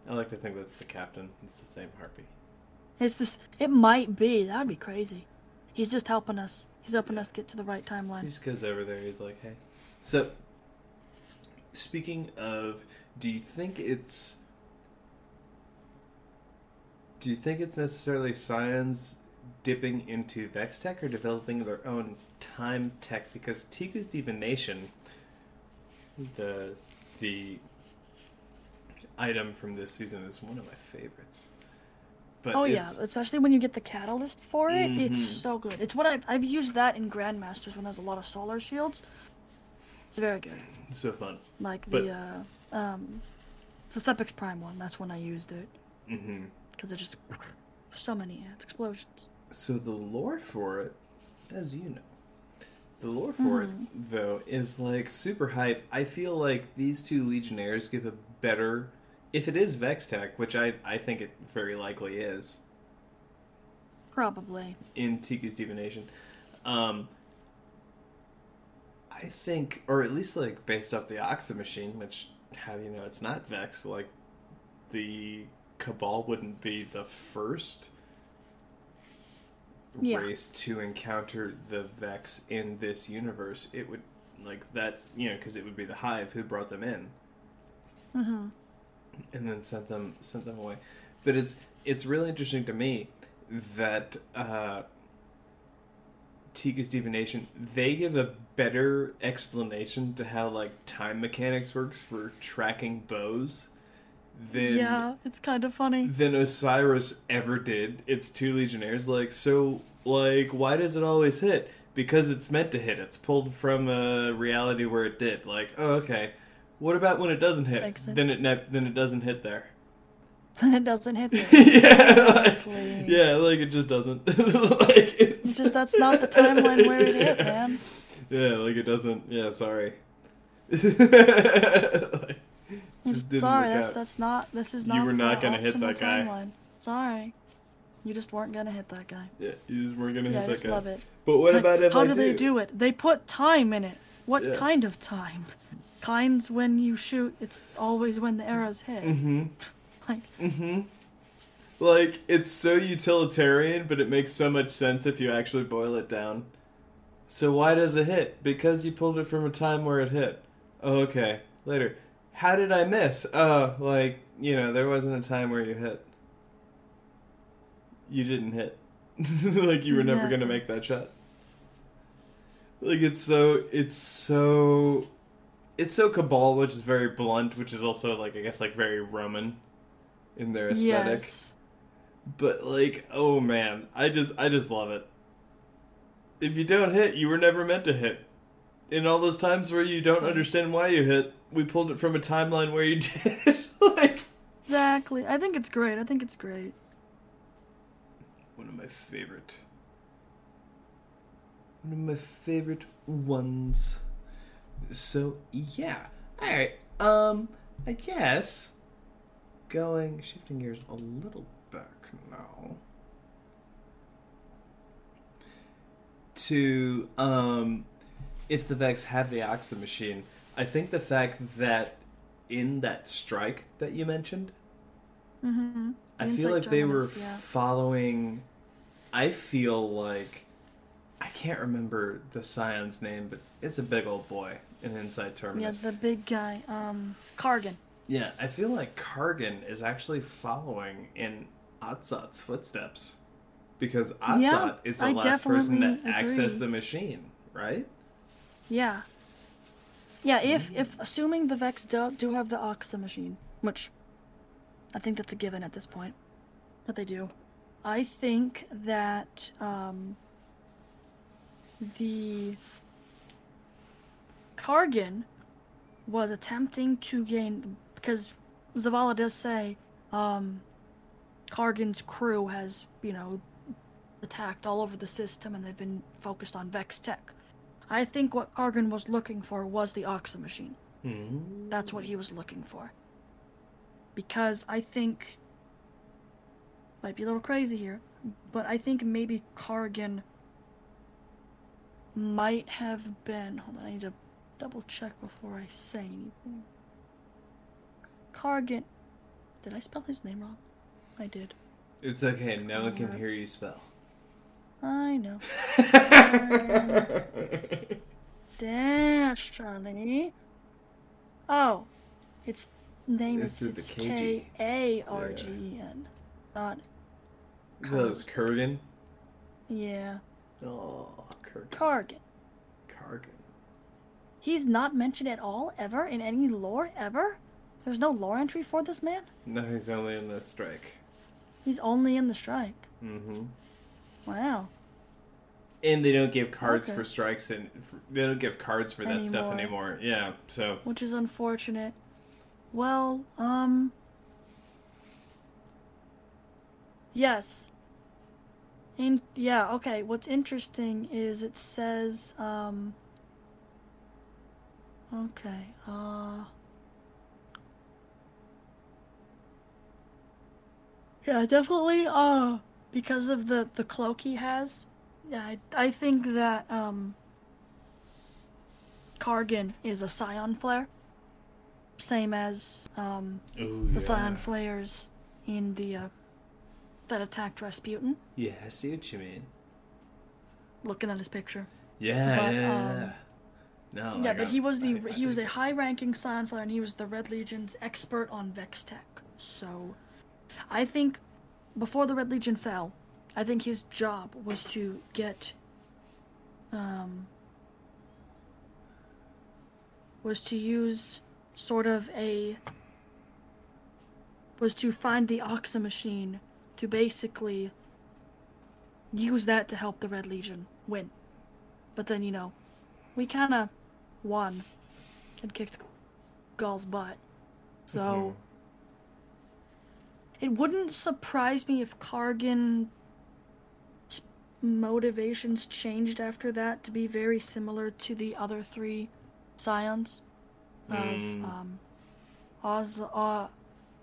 I like to think that's the captain. It's the same harpy. It's this. It might be. That would be crazy. He's just helping us. He's helping us get to the right timeline. He just goes over there. He's like, "Hey." So, speaking of, do you think it's? Do you think it's necessarily Scions dipping into Vex tech or developing their own time tech? Because Ticuu's divination, the the item from this season is one of my favorites. But Oh yeah, especially when you get the catalyst for it. It's Mhm. so good. It's what I've I've used that in Grandmasters when there's a lot of solar shields. It's very good. it's so fun. Like But- the uh, um, the Sepix Prime one. That's when I used it Mm-hmm. because it just so many explosions. So the lore for it, as you know, the lore for Mhm. it though is like super hype. I feel like these two Legionnaires give a better, if it is Vex Tech, which I I think it very likely is Probably. in Ticuu's divination. Um, I think, or at least like based off the Oxa machine, which how do you know it's not Vex? Like the Cabal wouldn't be the first Yeah. race to encounter the Vex in this universe. It would like that, you know, because it would be the Hive who brought them in hmm and then sent them sent them away. But it's it's really interesting to me that uh, Ticuu's divination they give a better explanation to how like time mechanics works for tracking bows than Yeah, it's kind of funny. than Osiris ever did. It's two legionnaires. Like so, like why does it always hit? Because it's meant to hit. It's pulled from a reality where it did. Like oh okay. What about when it doesn't hit? Makes. Then it ne- then it doesn't hit there. [laughs] Then it doesn't hit there. [laughs] yeah, like, yeah, like it just doesn't. [laughs] like it's It's just that's not the timeline where it hit, man. Yeah, like it doesn't. Yeah, sorry. Like, just didn't Sorry, that's out. that's not. This is not. You were not gonna hit that guy. Timeline. Sorry, you just weren't gonna hit that guy. Yeah, you just weren't gonna Yeah, I hit that just guy. love it. But what Like, about if how I do they do it? They put time in it. What Yeah. kind of time? Kinds when you shoot. It's always when the arrows hit. Mm-hmm. [laughs] Like Mm-hmm. Like it's so utilitarian, but it makes so much sense if you actually boil it down. So why does it hit? Because you pulled it from a time where it hit. Oh, okay. Later. How did I miss? Oh, like, you know, there wasn't a time where you hit. You didn't hit. [laughs] like you were never gonna make that shot. Like it's so it's so it's so cabal, which is very blunt, which is also like I guess like very Roman in their aesthetic. yes, But like, oh man, I just I just love it. If you don't hit, you were never meant to hit. In all those times where you don't understand why you hit, we pulled it from a timeline where you [laughs] did. like exactly. I think it's great. I think it's great. one of my favorite one of my favorite ones. So yeah. Alright. Um I guess going shifting gears a little back now. To um if the Vex have the Oxa machine, I think the fact that in that strike that you mentioned, Mm-hmm. I feel like they were following. I feel like I can't remember the Scion's name, but it's a big old boy in Insight Terminus. Yeah, the big guy, um, Kargen. Yeah, I feel like Kargen is actually following in Atzat's footsteps. Because Atzat Yeah, is the I last person to definitely access the machine, right? Yeah. Yeah, if if assuming the Vex do, do have the Oxa machine, which I think that's a given at this point that they do. I think that um the Kargen was attempting to gain because Zavala does say um Kargen's crew has, you know, attacked all over the system and they've been focused on Vex tech. I think what Kargen was looking for was the Oxa machine. Mm. That's what he was looking for. Because I think might be a little crazy here, but I think maybe Kargen might have been hold on, I need to double check before I say anything. Kargen. did I spell his name wrong? I did. It's okay, no one can hear you spell. I know. [laughs] Destiny. Oh, its name It's is with the it's KG. K A R G E N, not Those Kurgan? yeah. Oh, Kurgan. Kargan. Kargan. He's not mentioned at all ever in any lore ever. There's no lore entry for this man. No, he's only in the strike. He's only in the strike. Mm-hmm. Wow. And they don't give cards Okay. for strikes, and for, they don't give cards for that stuff Anymore. anymore. Yeah, so which is unfortunate. Well, um. Yes. In yeah, okay. What's interesting is it says um. Okay. Uh. Yeah, definitely. Uh, because of the the cloak he has, yeah, I I think that um. Kargen is a Scion Flare, same as um, Ooh, the yeah. Scion Flares in the uh, that attacked Rasputin. Yeah, I see what you mean. Looking at his picture. Yeah, But, yeah, um, yeah. No, yeah, but he was the I- I he was a high-ranking Scion Flare, and he was the Red Legion's expert on Vex tech. So, I think before the Red Legion fell, I think his job was to get um was to use sort of a was to find the Oxa machine to basically use that to help the Red Legion win. But then, you know, we kind of won and kicked Gaul's butt. So it wouldn't surprise me if Kargen's motivations changed after that to be very similar to the other three scions of Mm. um, Oz, uh,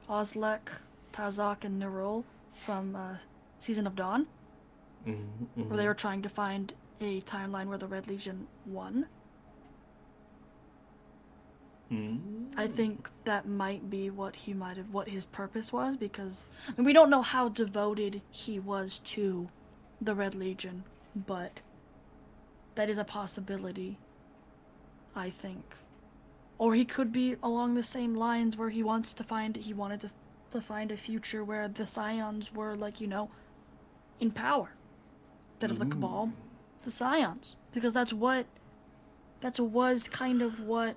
Ozlek, Tazak, and Nerul from uh, Season of Dawn, Mhm, mhm. where they were trying to find a timeline where the Red Legion won. Mm. I think that might be what he might have, what his purpose was, because I mean, we don't know how devoted he was to the Red Legion, but that is a possibility. I think, or he could be along the same lines where he wants to find, he wanted to to find a future where the Scions were like you know, in power, instead of the Cabal, it's the Scions, because that's what, that was kind of what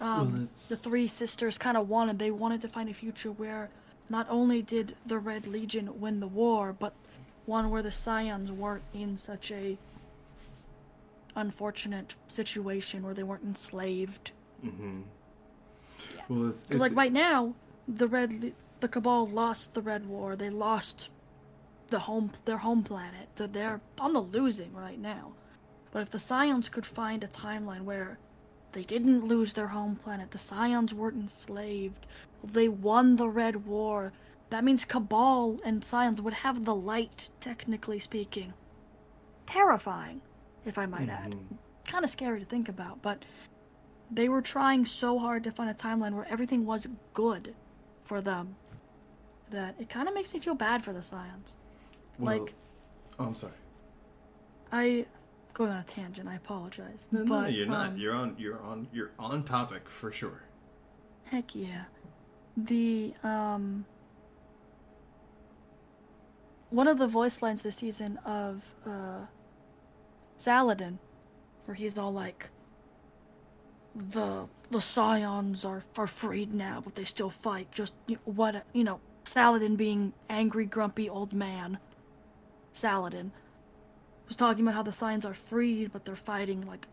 um, Well, the three sisters kind of wanted. They wanted to find a future where not only did the Red Legion win the war, but one where the Scions weren't in such a unfortunate situation where they weren't enslaved. Mhm. Well, it's, it's like right now, the Red, Le- the Cabal lost the Red War. They lost the home, their home planet. So they're on the losing right now. But if the Scions could find a timeline where they didn't lose their home planet, the Scions weren't enslaved, they won the Red War, that means Cabal and Scions would have the light, technically speaking. Terrifying, if I might add. Mhm. Kind of scary to think about, but they were trying so hard to find a timeline where everything was good for them. that it kind of makes me feel bad for the Scions. Well, like oh, I'm sorry. I going on a tangent. I apologize. No, but no, you're not. um, You're on. You're on. You're on topic for sure. Heck yeah. The um one of the voice lines this season of uh Saladin, where he's all like the the scions are are freed now, but they still fight. Just you know, what you know, Saladin being angry, grumpy old man. Saladin was talking about how the signs are freed, but they're fighting like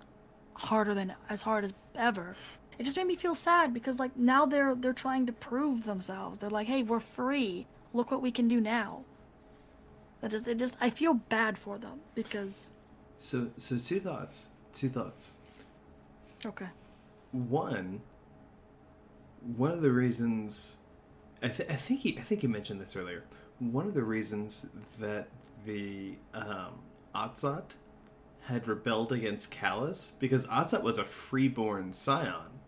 harder than as hard as ever. It just made me feel sad because like now they're they're trying to prove themselves. They're like, hey, we're free. Look what we can do now. It just it just I feel bad for them because So, so two thoughts. Two thoughts. okay. One. One of the reasons, I, th- I think he, I think you mentioned this earlier. One of the reasons that the um, Atzat had rebelled against Calus because Atzat was a freeborn scion.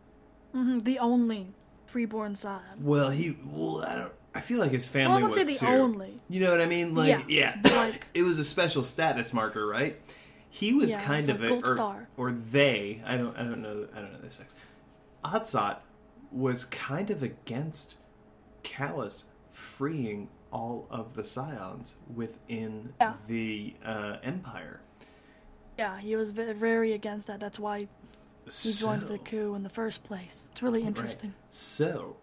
hmm the only freeborn scion. Well, he. Well, I don't. I feel like his Well, family I won't was say the too. only. You know what I mean? Like, Yeah, yeah, like- [laughs] it was a special status marker, right? He was Yeah, kind was of a or, star. or they. I don't. I don't know. I don't know their sex. Atzat was kind of against Calus freeing all of the scions within Yeah. the uh, empire. Yeah, he was very against that. That's why he joined the coup in the first place. It's really interesting. Right. So,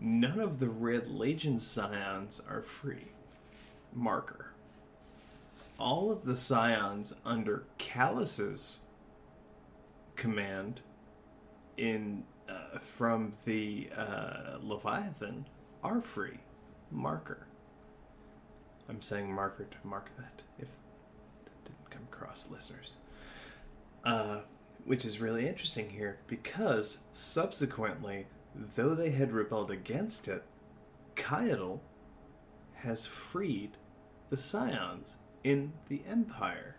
none of the Red Legion scions are free. Marker. All of the scions under Calus's command in uh, from the uh, Leviathan are free. Marker. I'm saying marker to mark that if that didn't come across listeners. Uh, which is really interesting here because subsequently, though they had rebelled against it, Caiatl has freed the Scions in the Empire.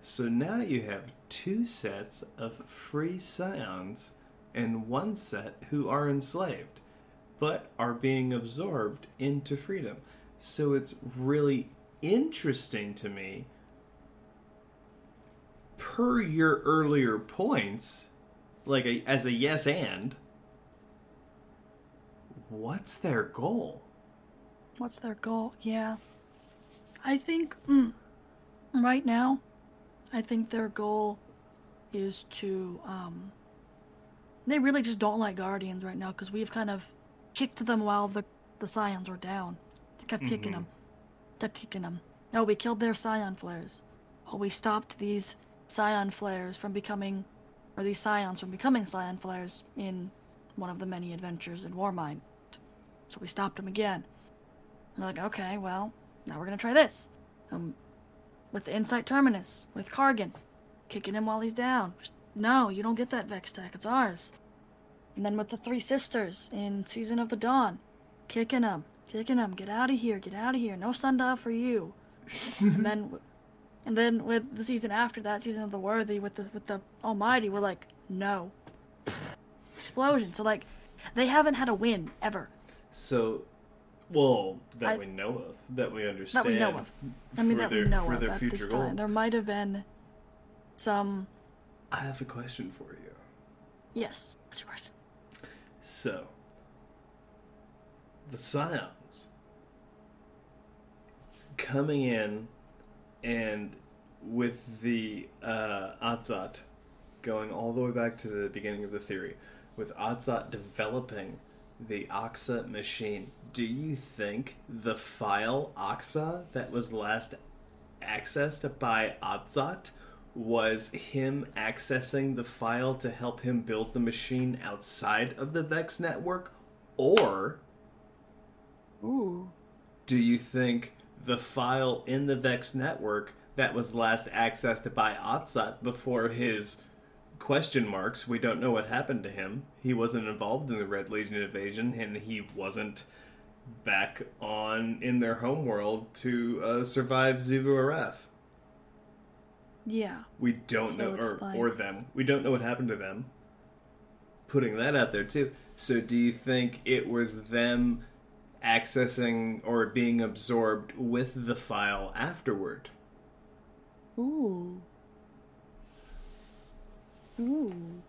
So now you have two sets of free Scions and one set who are enslaved, but are being absorbed into freedom. So it's really interesting to me per your earlier points, like a, as a yes and, what's their goal? What's their goal? Yeah. I think mm, right now, I think their goal is to um they really just don't like guardians right now because we've kind of kicked them while the the scions are down. Kept kicking Mhm. them. Kept kicking them. Oh, we killed their scion flares. Oh, we stopped these scion flares from becoming, or these scions from becoming scion flares in one of the many adventures in Warmind. So we stopped them again. And they're like, okay, well, now we're gonna try this. Um, with the Insight Terminus, with Kargen, kicking him while he's down. Just, no, you don't get that Vex tech, it's ours. And then with the Three Sisters in Season of the Dawn, kicking him, kicking him, get out of here, get out of here, no sundial for you. and then, and then with the season after that, Season of the Worthy, with the with the Almighty, we're like, no, explosion. So like, they haven't had a win ever. So, well, that I- we know of, that we understand. That we know of. I mean, for that their, we know for of their future this goal. time. There might have been some. I have a question for you. Yes. What's your question? So, the Scions coming in and with the uh, Atzat going all the way back to the beginning of the theory, with Atzat developing the Oxa machine, do you think the file Oxa that was last accessed by Atzat was him accessing the file to help him build the machine outside of the Vex network? Or Ooh. do you think the file in the Vex network that was last accessed by Atzat before his question marks, we don't know what happened to him. He wasn't involved in the Red Legion invasion and he wasn't back on in their homeworld to uh, survive Xivu Arath. Yeah. We don't So know, or, like- or them. We don't know what happened to them. Putting that out there too. So, do you think it was them accessing or being absorbed with the file afterward. Ooh. Ooh.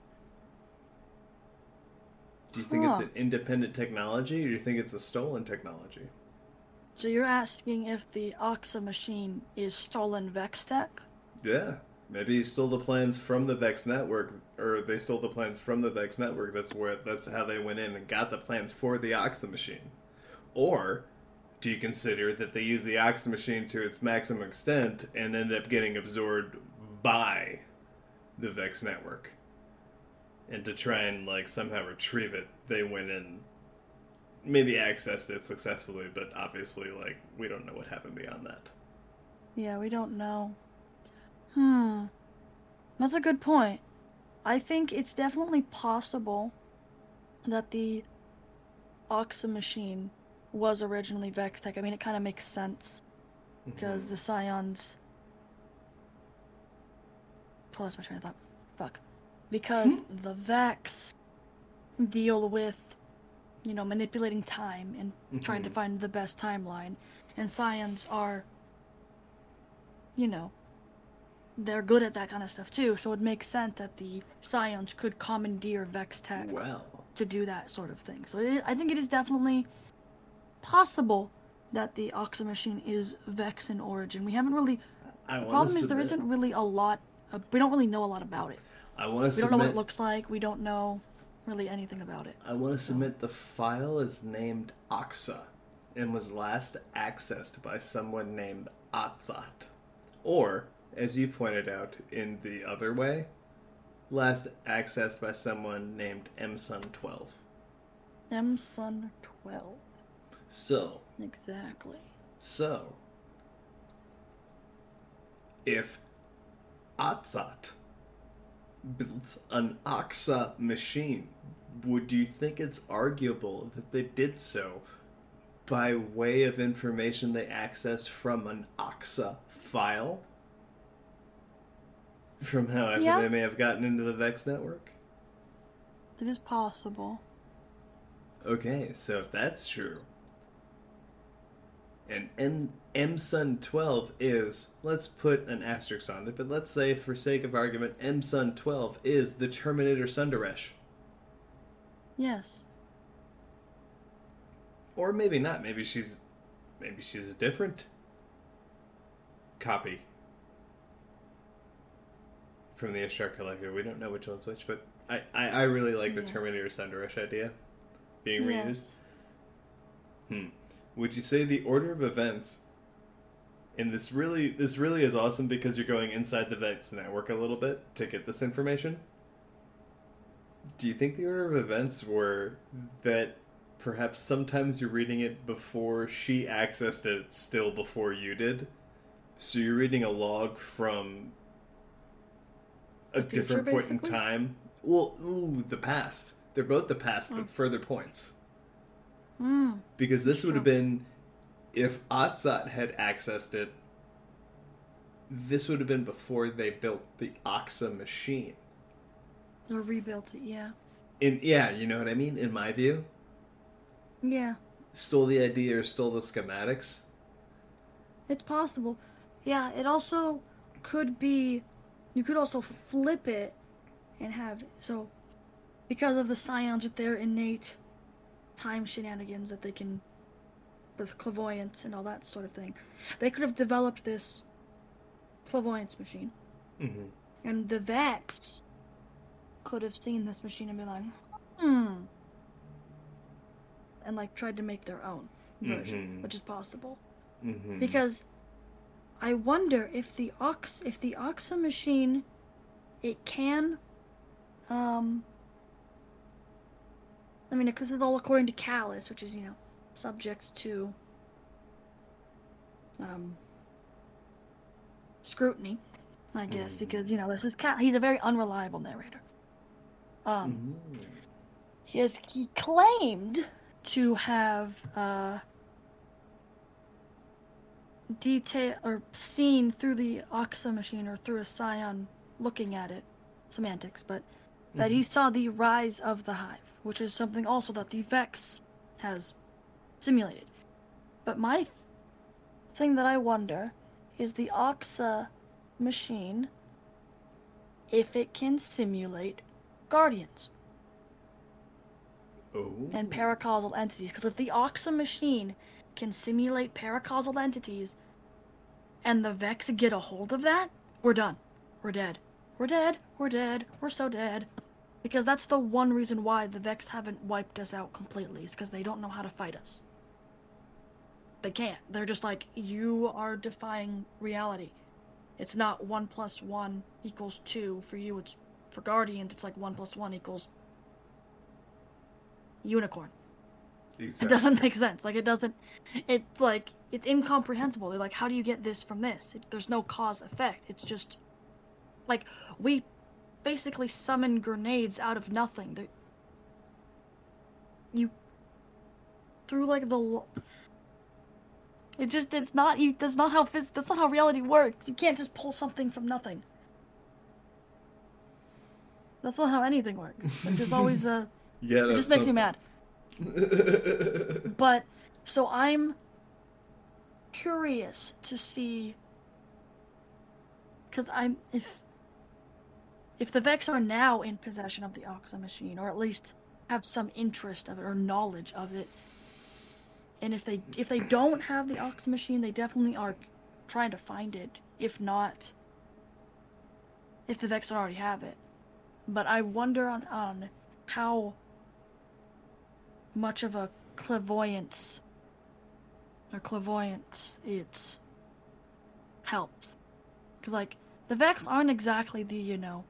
Do you think it's an independent technology or do you think it's a stolen technology? So you're asking if the Oxa machine is stolen Vex tech? Yeah. Maybe he stole the plans from the Vex network, or they stole the plans from the Vex network. That's where that's how they went in and got the plans for the Oxa machine. Or do you consider that they used the Oxa machine to its maximum extent and ended up getting absorbed by the Vex network? And to try and like somehow retrieve it, they went in, maybe accessed it successfully, but obviously like we don't know what happened beyond that. Yeah, we don't know. Hmm. That's a good point. I think it's definitely possible that the Oxa machine was originally Vex tech. I mean, it kind of makes sense because the Scions. Oh, that's my train of thought. Fuck. Because the Vex deal with, you know, manipulating time and trying to Mhm. find the best timeline, and Scions are, you know, they're good at that kind of stuff too. So it makes sense that the Scions could commandeer Vex Tech to do that sort of thing. So it, I think it is definitely possible that the Oxa machine is Vex in origin. We haven't really. I the problem submit. is there isn't really a lot. Of, we don't really know a lot about it. I want to. We submit, don't know what it looks like. We don't know really anything about it. I want to so. submit the file is named Oxa, and was last accessed by someone named Atzat, or as you pointed out in the other way, last accessed by someone named Mson twelve. Mson twelve. So, Exactly. so if Atzat built an Oxa machine, would you think it's arguable that they did so by way of information they accessed from an Oxa file? From however Yeah. they may have gotten into the Vex network? It is possible. Okay, so if that's true, and M MSun 12 is, let's put an asterisk on it, but let's say for sake of argument, MSun 12 is the Terminator Sundaresh. Yes. Or maybe not, maybe she's maybe she's a different copy from the Ishtar Collective. We don't know which one's which, but I, I, I really like the Terminator Sundaresh idea being reused. Yes. Hmm. Would you say the order of events and this really this really is awesome because you're going inside the Vex network a little bit to get this information? Do you think the order of events were that perhaps sometimes you're reading it before she accessed it still before you did? So you're reading a log from a future, different point in time. Well, ooh, the past. They're both the past, but oh. further points Hmm. because this would have been if Atzat had accessed it. This would have been before they built the Oxa machine. Or rebuilt it, yeah. In yeah, you know what I mean. In my view, Yeah. stole the idea or stole the schematics. It's possible. Yeah, it also could be. You could also flip it and have. So, because of the scions with their innate time shenanigans that they can. with clairvoyance and all that sort of thing, they could have developed this clairvoyance machine. Mm-hmm. And the Vex could have seen this machine and been like, hmm. And like tried to make their own version, Mhm. which is possible. Mm-hmm. Because I wonder if the ox if the Oxa machine it can um I mean because it's all according to Calus, which is, you know, subject to um scrutiny, I guess, Mhm. because you know, this is Cal he's a very unreliable narrator. Um Mm-hmm. he has he claimed to have uh detail or seen through the Oxa machine or through a scion looking at it semantics but that he saw the rise of the hive which is something also that the vex has simulated. But my th- thing that I wonder is the Oxa machine if it can simulate guardians Oh. and paracausal entities. Because if the Oxa machine can simulate paracausal entities and the Vex get a hold of that, we're done. We're dead. We're dead. We're dead. We're so dead. Because that's the one reason why the Vex haven't wiped us out completely, is because they don't know how to fight us. They can't. They're just like, you are defying reality. It's not 1 plus 1 equals 2 for you, it's for Guardians, it's like 1 plus 1 equals unicorn. Exactly. It doesn't [laughs] make sense. Like it doesn't. It's like it's incomprehensible. They're like, how do you get this from this? It, there's no cause effect. It's just like we basically summon grenades out of nothing. They, you through like the. lo- It just it's not you. That's not how phys- That's not how reality works. You can't just pull something from nothing. That's not how anything works. Like, there's always a. [laughs] Yeah, It just makes me mad. But so I'm curious to see because I'm if if the Vex are now in possession of the Oxa machine, or at least have some interest of it or knowledge of it, and if they if they don't have the Oxa machine, they definitely are trying to find it. If not, if the Vex already have it, but I wonder on on how much of a clairvoyance or clairvoyance it helps because like the vex aren't exactly the you know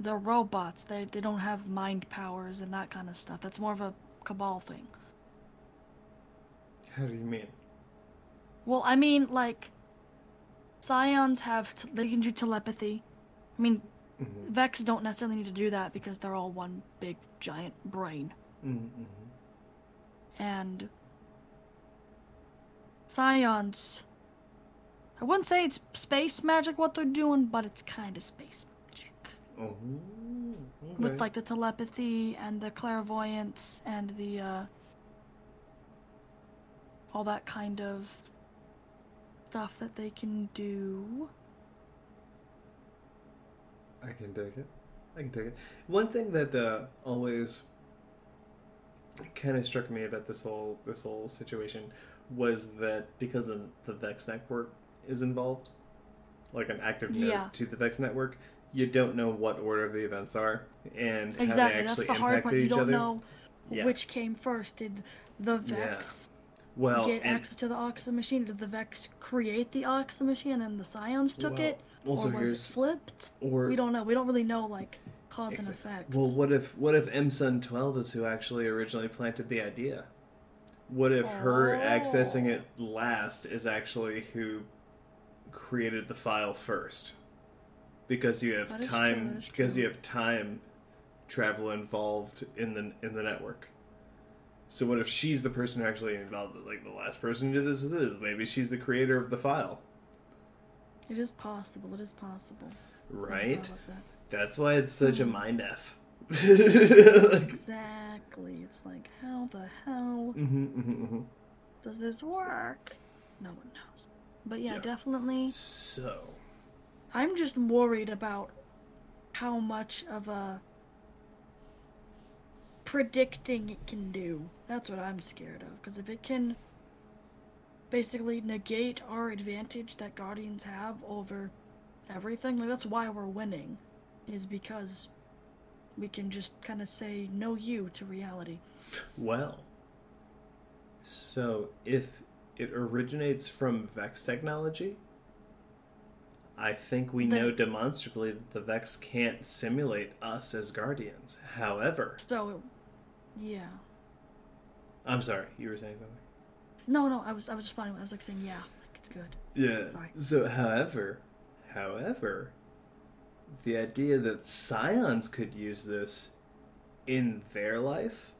they're robots they, they don't have mind powers and that kind of stuff that's more of a cabal thing How do you mean? well i mean like scions have t- they can do telepathy i mean Mhm. vex don't necessarily need to do that because they're all one big giant brain Mm-hmm. and Scions. I wouldn't say it's space magic what they're doing, but it's kind of space Oh. With like the telepathy and the clairvoyance and the uh all that kind of stuff that they can do. I can take it. I can take it. One thing that uh, always kind of struck me about this whole this whole situation was that because the, the Vex network is involved, like an active node Yeah. to the Vex network, you don't know what order the events are and Exactly, how they that's actually the hard impacted part. You don't other. know Yeah. which came first. Did the Yeah. Vex well, get and access to the Oxa machine? Did the Vex create the Oxa machine and then the Scions took Well, it? or was it flipped? or We don't know. We don't really know like cause and effect. Well, what if what if M Sun Twelve is who actually originally planted the idea? What if her accessing it oh. last is actually who created the file first? Because you have That true, time. is because true. you have time travel involved in the in the network. So what if she's the person who actually involved? Like the last person who did this with it. Maybe she's the creator of the file, It is possible. It is possible. Right? that. That's why it's such Hmm. a mind f. [laughs] like, Exactly. It's like, how the hell mhm, mhm, mhm. does this work? No one knows. But yeah, Yeah. definitely. So, I'm just worried about how much of a predicting it can do. That's what I'm scared of. Because if it can basically negate our advantage that Guardians have over everything, like that's why we're winning, is because we can just kind of say no you to reality. well, so if it originates from Vex technology, I think we Then- know demonstrably that the Vex can't simulate us as Guardians. However, So, it, yeah. I'm sorry, you were saying something. No, no, I was, I was responding. I was like saying, yeah, like it's good. Yeah. Sorry. So, however, however, the idea that Scions could use this in their life,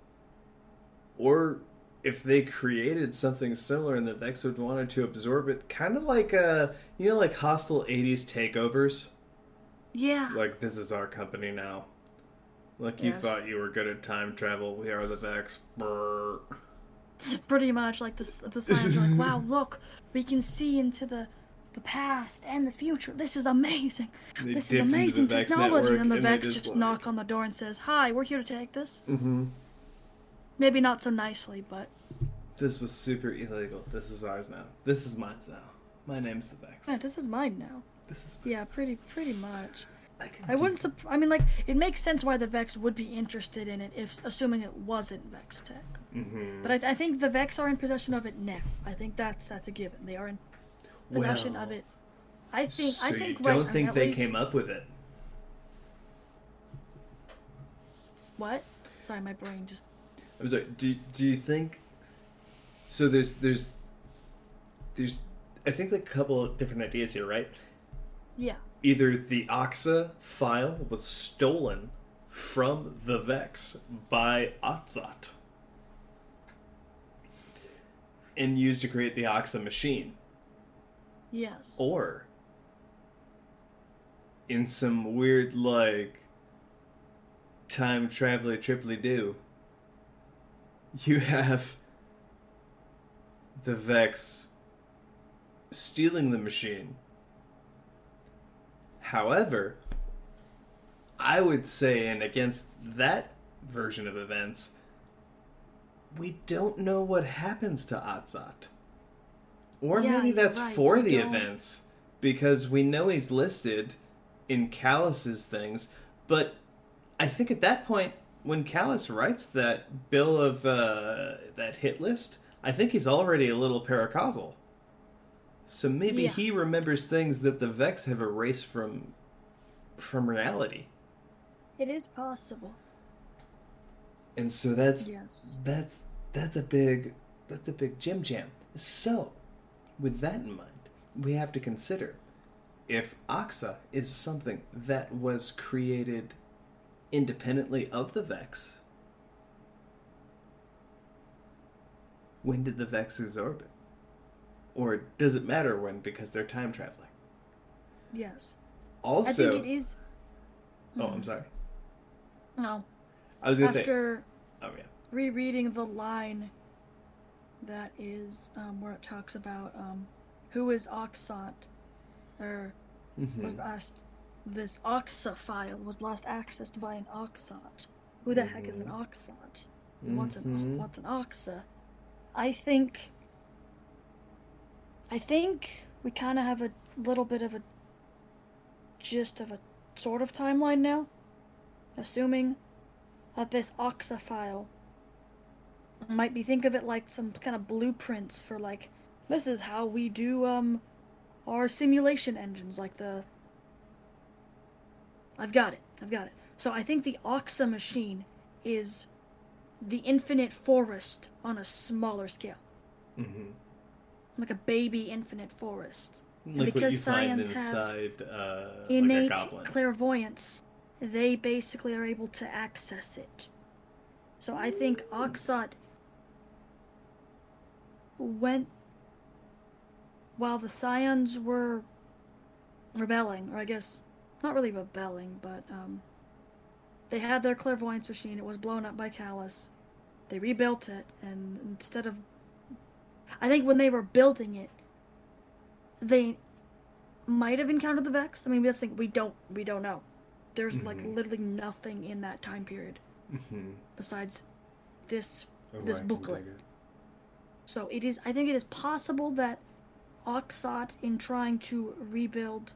or if they created something similar and the Vex would wanted to absorb it, kind of like uh, you know, like hostile '80s takeovers. Yeah. Like this is our company now. Like you thought you were good at time travel, we are the Vex. Brr. Pretty much like the the Scions are like, wow, [laughs] look, we can see into the the past and the future. This is amazing. They this is amazing technology. and the Vex just, just, like- knock on the door and says, "Hi, we're here to take this." Mm-hmm. Maybe not so nicely, but This was super illegal. This is ours now. This is mine now. My name's the Vex. man, this is mine now. This is Yeah, pretty pretty much. I, I wouldn't. Sup- I mean, like, it makes sense why the Vex would be interested in it, if assuming it wasn't Vex tech. Mhm. But I, th- I think the Vex are in possession of it now. I think that's that's a given. They are in possession of it. I think. So I you think. don't right, think at they least- came up with it? What? Sorry, my brain just. I'm sorry. Do do you think? So there's there's there's I think like a couple of different ideas here, right? Yeah. Either the Oxa file was stolen from the Vex by Atzat and used to create the Oxa machine, Yes. or in some weird like time traveler triply do, you have the Vex stealing the machine. However, I would say, and against that version of events, we don't know what happens to Atzat. Or Yeah, maybe that's right, for we the don't- events, because we know he's listed in Calus's things, but I think at that point, when Calus writes that bill of uh, that hit list, I think he's already a little paracausal. So maybe Yeah. he remembers things that the Vex have erased from from reality. It is possible. And so that's Yes. that's that's a big that's a big jim jam. So, with that in mind, we have to consider if Oxa is something that was created independently of the Vex. When did the Vex absorb it? Or does it matter when because they're time traveling? Yes. Also, I think it is. oh, I'm sorry. No. I was gonna say, After oh yeah, rereading the line that is um, where it talks about um, who is Oxot, or Mhm. was last this Oxa file was last accessed by an Oxot. Who the heck is an Oxot? And What's Mhm. an what's an Oxa? I think. I think we kind of have a little bit of a gist of a sort of timeline now, assuming that this Oxa file might be think of it like some kind of blueprints for like this is how we do um our simulation engines like the I've got it. I've got it. So I think the Oxa machine is the infinite forest on a smaller scale. Mhm. Like a baby infinite forest. like because Scions have inside uh, like a Innate goblin. clairvoyance, they basically are able to access it. So I think Oxot went while the Scions were rebelling, or I guess not really rebelling, but um, they had their clairvoyance machine. It was blown up by Calus. They rebuilt it, and instead of, I think when they were building it, they might have encountered the Vex. I mean, that's the thing. We don't. We don't know. There's like Mhm. literally nothing in that time period Mhm. besides this Oh, this can booklet. So it is. I think it is possible that Oxot, in trying to rebuild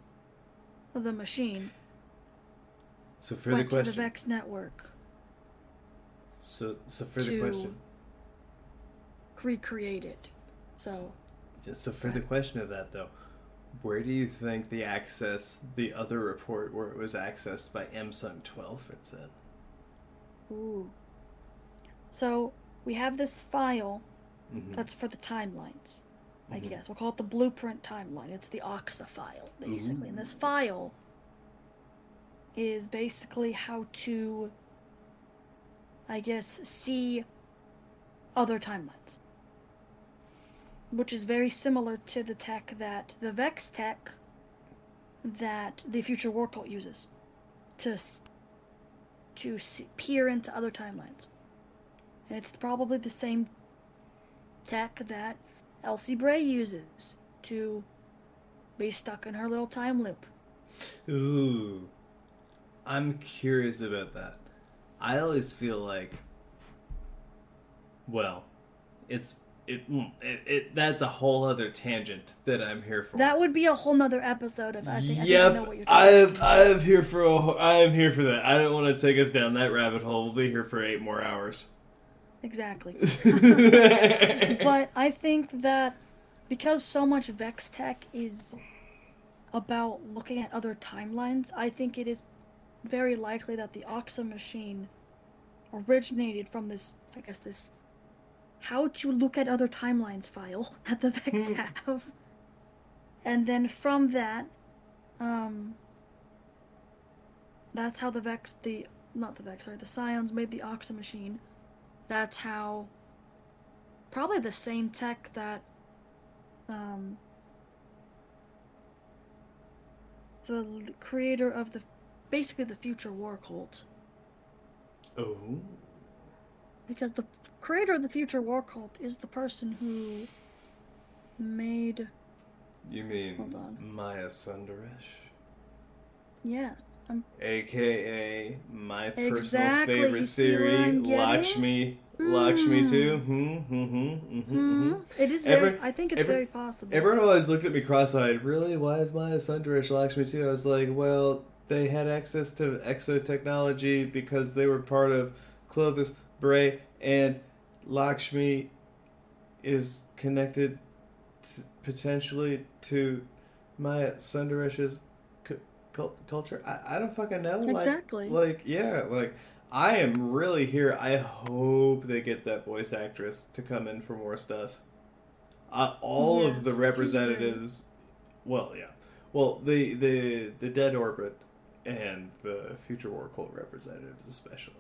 the machine, So for the went to the question, Vex network, so so for the question, recreate it. So so for the question of that though, where do you think the access, the other report where it was accessed by M Sun Twelve fits in? ooh. So we have this file Mhm. that's for the timelines. I Mhm. guess we'll call it the blueprint timeline. It's the Oxa file, basically. And this file is basically how to, I guess, see other timelines. Which is very similar to the tech that the Vex tech that the Future War Cult uses to to see, peer into other timelines. And it's probably the same tech that Elsie Bray uses to be stuck in her little time loop. Ooh. I'm curious about that. I always feel like well, it's it, mm, it, it that's a whole other tangent that I'm here for. That would be a whole nother episode of I think, I, think I yep, know what you're I'm, I am here for. A, wh- I am here for that. I don't want to take us down that rabbit hole. We'll be here for eight more hours. Exactly. [laughs] but I think that because so much Vex tech is about looking at other timelines, I think it is very likely that the Oxa machine originated from this, I guess, this how to look at other timelines file [laughs] that the Vex have. And then from that, um, that's how the Vex, the, not the Vex, sorry, the Scions made the Oxa machine. That's how, probably the same tech that, um, the creator of the, basically the future war cult. oh. Because the creator of the future war cult is the person who made, You mean. Maya Sundaresh? yeah, um, AKA my personal Exactly, favorite theory, I'm? Lakshmi. Lakshmi Hmm. too. Hmm, hmm, hmm, hmm, hmm hmm. it is very, Every- I think it's every- very possible. Everyone always looked at me cross-eyed. Really? Why is Maya Sundaresh Lakshmi-2? I was like, well, they had access to exotechnology because they were part of Clovis Bray, and Lakshmi is connected t- potentially to Maya Sundaresh's culture. I, I don't fucking know. Like- Exactly. Like, yeah, like I am really here. I hope they get that voice actress to come in for more stuff. Uh, all of the Yes, representatives. Well, yeah. Well, the the the Dead Orbit and the Future War Cult representatives, especially.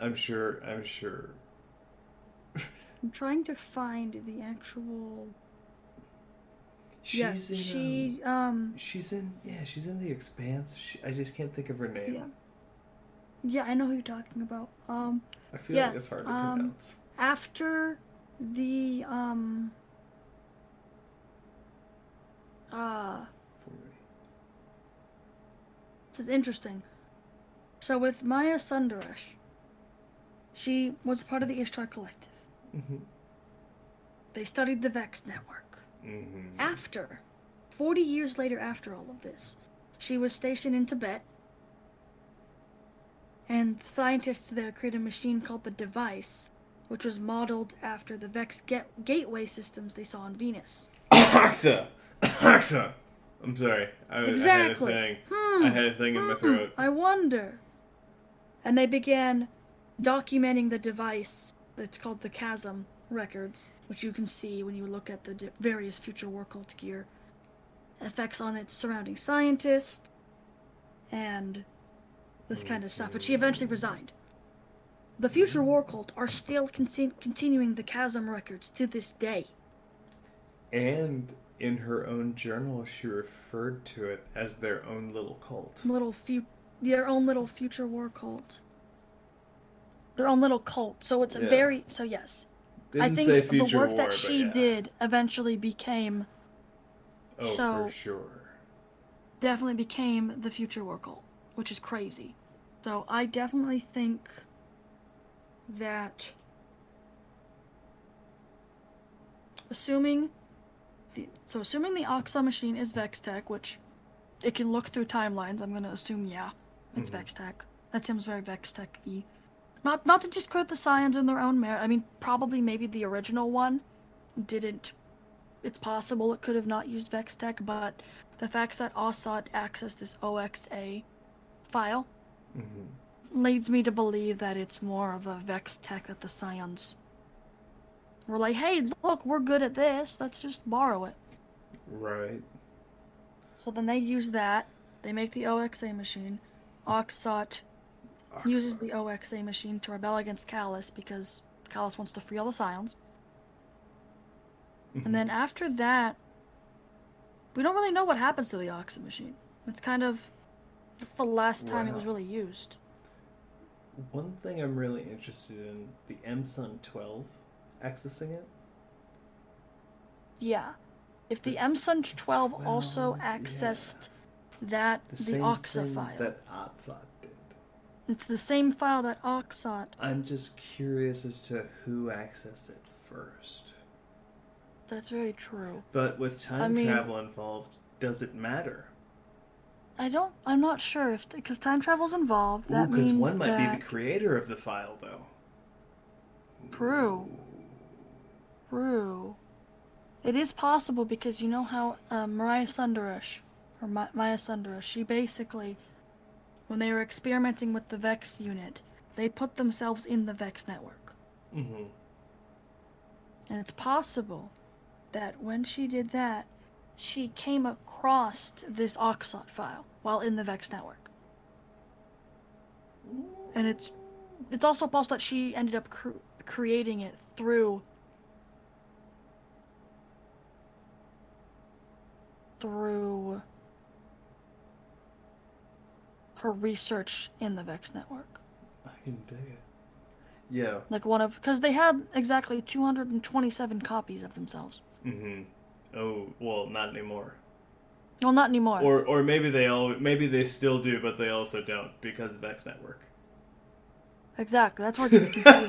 I'm sure. I'm sure. [laughs] I'm trying to find the actual. She's yes, in. she. Um, Um. she's in. Yeah, she's in the Expanse. She, I just can't think of her name. Yeah. Yeah, I know who you're talking about. Um, I feel like it's hard to um, pronounce. after the um. Uh, this is interesting. So with Maya Sundaresh, she was part of the Ishtar Collective. Mm-hmm. They studied the Vex network. Mm-hmm. After, 40 years later after all of this, she was stationed in Tibet. And the scientists there created a machine called the Device, which was modeled after the Vex get- gateway systems they saw on Venus. Axa! Axa! I'm sorry. I, Exactly. I had a thing. Hmm. I had a thing in my Hmm, throat. I wonder. And they began documenting the device that's called the Chasm records, which you can see when you look at the di- various future war cult gear. Effects on its surrounding scientists, and this kind of stuff. But she eventually resigned. The future war cult are still con- continuing the Chasm records to this day. And in her own journal, she referred to it as their own little cult. little fu- their own little future war cult. Their own little cult. So it's a Yeah. very so yes. I think the work war, that she yeah. did eventually became Oh, so- for sure. definitely became the future war cult, which is crazy. So I definitely think that assuming the so assuming the Oxa machine is Vextech, which it can look through timelines, I'm gonna assume yeah, it's Mhm. Vextech. That seems very Vextech y. Not not to discredit the Scions in their own merit. I mean probably maybe the original one didn't it's possible it could have not used Vextech, but the fact that Assad accessed this OXA file hmm leads me to believe that it's more of a Vex tech that the Scions were like, hey, look, we're good at this, let's just borrow it. Right. So then they use that, they make the OXA machine. Oxot uses the OXA machine to rebel against Calus because Calus wants to free all the Scions. Mhm. And then after that, we don't really know what happens to the Oxa machine. It's kind of. That's the last time it was really used. One thing I'm really interested in the M Sun 12 accessing it. Yeah. If the MSUN 12 also Well, accessed that the, same OXA file, that did. It's the same file that Oxot. I'm just curious as to who accessed it first. That's very true. But with time mean- travel involved, does it matter? I don't. I'm not sure if because time travel's involved. That because means one might that be the creator of the file, though. True. True. It is possible because you know how uh, Mariah Sundaresh, or Ma- Maya Sundaresh, she basically, when they were experimenting with the Vex unit, they put themselves in the Vex network. Mm-hmm. And it's possible that when she did that, she came across this Oxot file while in the Vex network. And it's it's also possible that she ended up cr- creating it through through her research in the Vex network. I can dig it. Yeah. Like one of because they had exactly 227 copies of themselves. Mm-hmm. Oh well, not anymore. Well, not anymore. Or or maybe they all maybe they still do, but they also don't because of X Network. exactly. That's where it gets [laughs] confusing.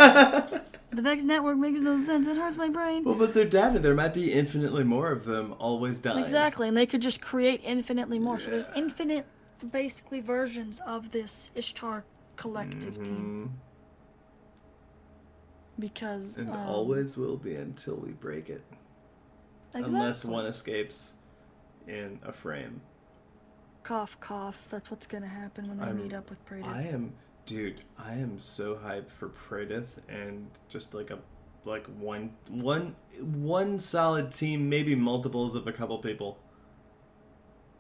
the Vex network makes no sense. It hurts my brain. Well, but their data, there might be infinitely more of them always dying. Exactly, and they could just create infinitely more. So there's infinite, basically, versions of this Ishtar collective team Mhm. because And um, always will be until we break it. Unless one escapes in a frame. cough cough. That's what's gonna happen when they I'm- meet up with Praedyth. I am, dude. I am so hyped for Praedyth and just like a, like one, one, one solid team, maybe multiples of a couple people.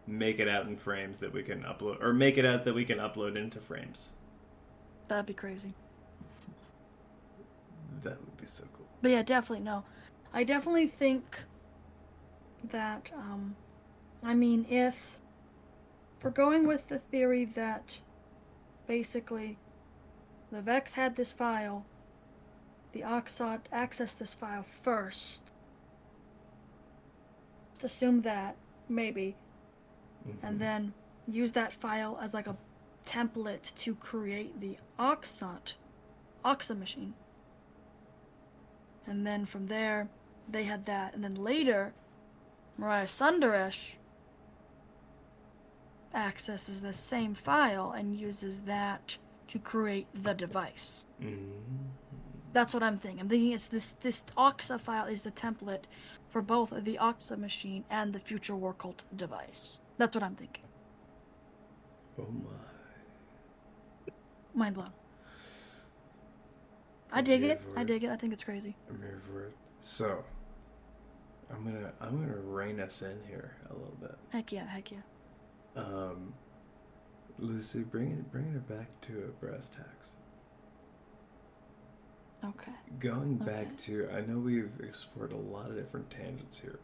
Make it out in frames that we can upload, or make it out that we can upload into frames. That'd be crazy. That would be so cool. But yeah, definitely no. I definitely think that um I mean if we're going with the theory that basically the Vex had this file, the Oxot accessed this file first. Just assume that, maybe. And Mhm. then use that file as like a template to create the Oxot Oxa machine. And then from there, they had that. And then later, Mariah Sundaresh accesses the same file and uses that to create the device. Mhm. That's what I'm thinking. I'm thinking it's this this Oxa file is the template for both the Oxa machine and the future War Cult device. That's what I'm thinking. Oh my. Mind blown. I dig it. I dig it. I think it's crazy. I'm here for it. So, I'm gonna I'm gonna rein us in here a little bit. Heck yeah, heck yeah. Um, Lucy, bring it bring it back to a brass tacks. Okay. Going back Okay. to, I know we've explored a lot of different tangents here,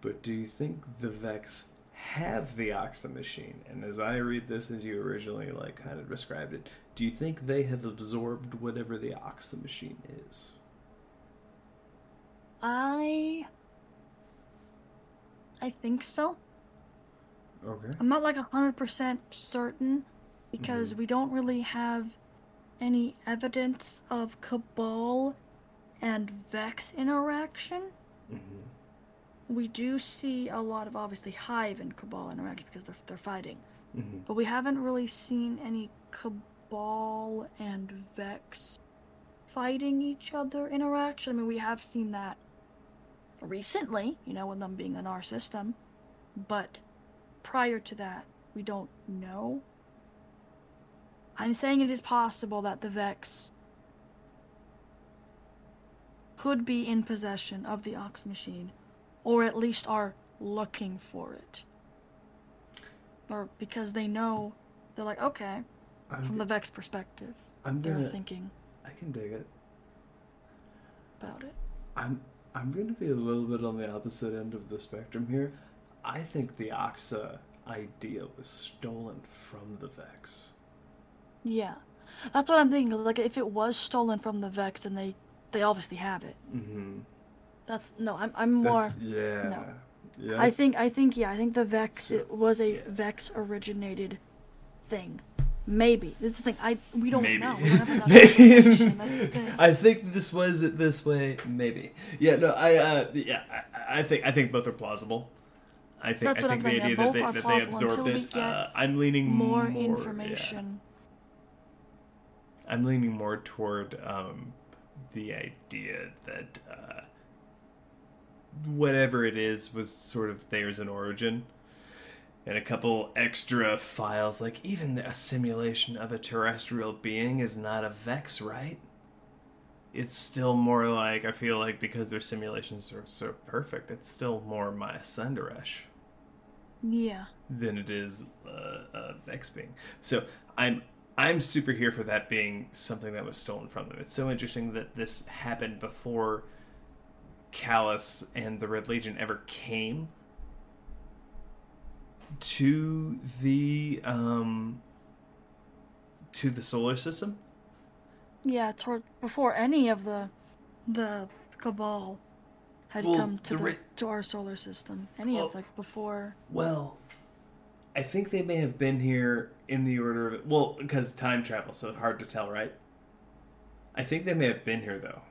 but do you think the Vex have the Oxa machine? And as I read this, as you originally like kind of described it, do you think they have absorbed whatever the Oxa machine is? I I think so. Okay. I'm not like 100% certain because Mhm. we don't really have any evidence of Cabal and Vex interaction. Mm-hmm. We do see a lot of obviously Hive and Cabal interaction because they're, they're fighting. Mm-hmm. But we haven't really seen any Cabal and Vex fighting each other interaction. I mean, we have seen that recently, you know, with them being in our system. But prior to that, we don't know. I'm saying it is possible that the Vex could be in possession of the Ox machine, or at least are looking for it. Or because they know, they're like, okay, from I'm, the Vex perspective, I'm they're gonna. thinking I can dig it. about it. I'm I'm going to be a little bit on the opposite end of the spectrum here. I think the Oxa idea was stolen from the Vex. Yeah, that's what I'm thinking. Like, if it was stolen from the Vex, and they they obviously have it, Mm-hmm. That's no. I'm I'm more. That's, yeah. no. Yeah. I think I think yeah. I think the Vex So- it was a yeah. Vex originated thing. Maybe that's the thing. I we don't Maybe. know. We [laughs] don't Maybe. That's the thing. I think this was it this way. Maybe. Yeah. No. I. Uh, yeah. I, I think. I think both are plausible. I think. That's I think the saying, idea yeah, that they, that they absorbed it. Uh, I'm leaning More more yeah. information. I'm leaning more toward um, the idea that uh, whatever it is was sort of theirs in origin. And a couple extra files, like even a simulation of a terrestrial being is not a Vex, right? It's still more like, I feel like because their simulations are so perfect, it's still more my Sundaresh Yeah. than it is uh, a Vex being. So I'm I'm super here for that being something that was stolen from them. It's so interesting that this happened before Calus and the Red Legion ever came to the um to the solar system. Yeah. Toward before any of the the cabal had Well, come to the the, to our solar system. Any Well- of like before. Well, I think they may have been here in the order of well, because time travel, so hard to tell, right? I think they may have been here though.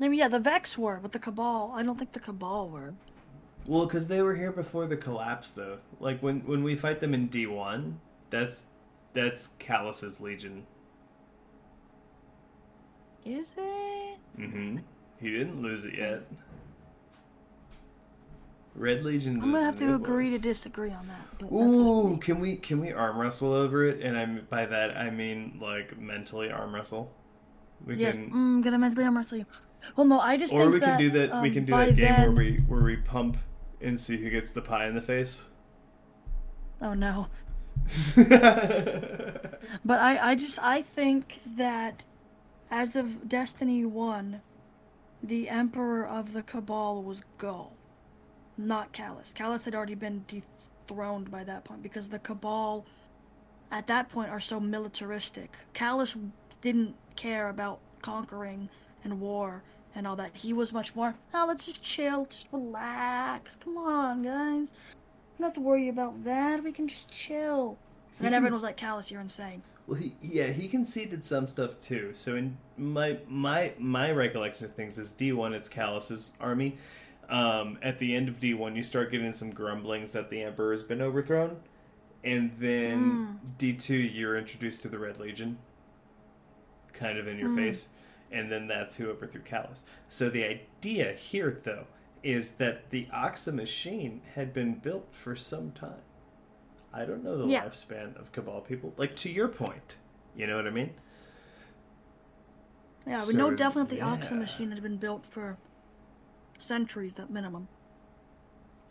Maybe yeah. The Vex were, but the cabal. I don't think the cabal were. Well, because they were here before the collapse, though. Like when when we fight them in D one, that's that's Calus's legion. Is it? Mm-hmm. He didn't lose it yet. Red Legion. I'm gonna have to agree to disagree on that. Ooh, can we can we arm wrestle over it? And I'm by that I mean like mentally arm wrestle. We Yes, can, mm, gonna mentally arm wrestle you. Well, no, I just or we can do that. we um, can do that game then... where we where we pump and see who gets the pie in the face. Oh no, [laughs] but I, I just, I think that as of Destiny One, the Emperor of the Cabal was Ghaul, not Calus. Calus had already been dethroned by that point because the Cabal, at that point, are so militaristic. Calus didn't care about conquering and war and all that. He was much more, oh, let's just chill, just relax. Come on, guys. We don't have to worry about that. We can just chill. And then everyone was like, Calus, you're insane. Well, he, yeah, he conceded some stuff too. So in my my my recollection of things is D one, it's Calus's army. Um, at the end of D one, you start getting some grumblings that the Emperor has been overthrown, and then D two, you're introduced to the Red Legion, kind of in your face, and then that's who overthrew Calus. So the idea here, though, is that the Oxa machine had been built for some time. I don't know the Yeah. lifespan of Cabal people. Like to your point, you know what I mean? Yeah, we So, know definitely the Oxa machine had been built for centuries at minimum.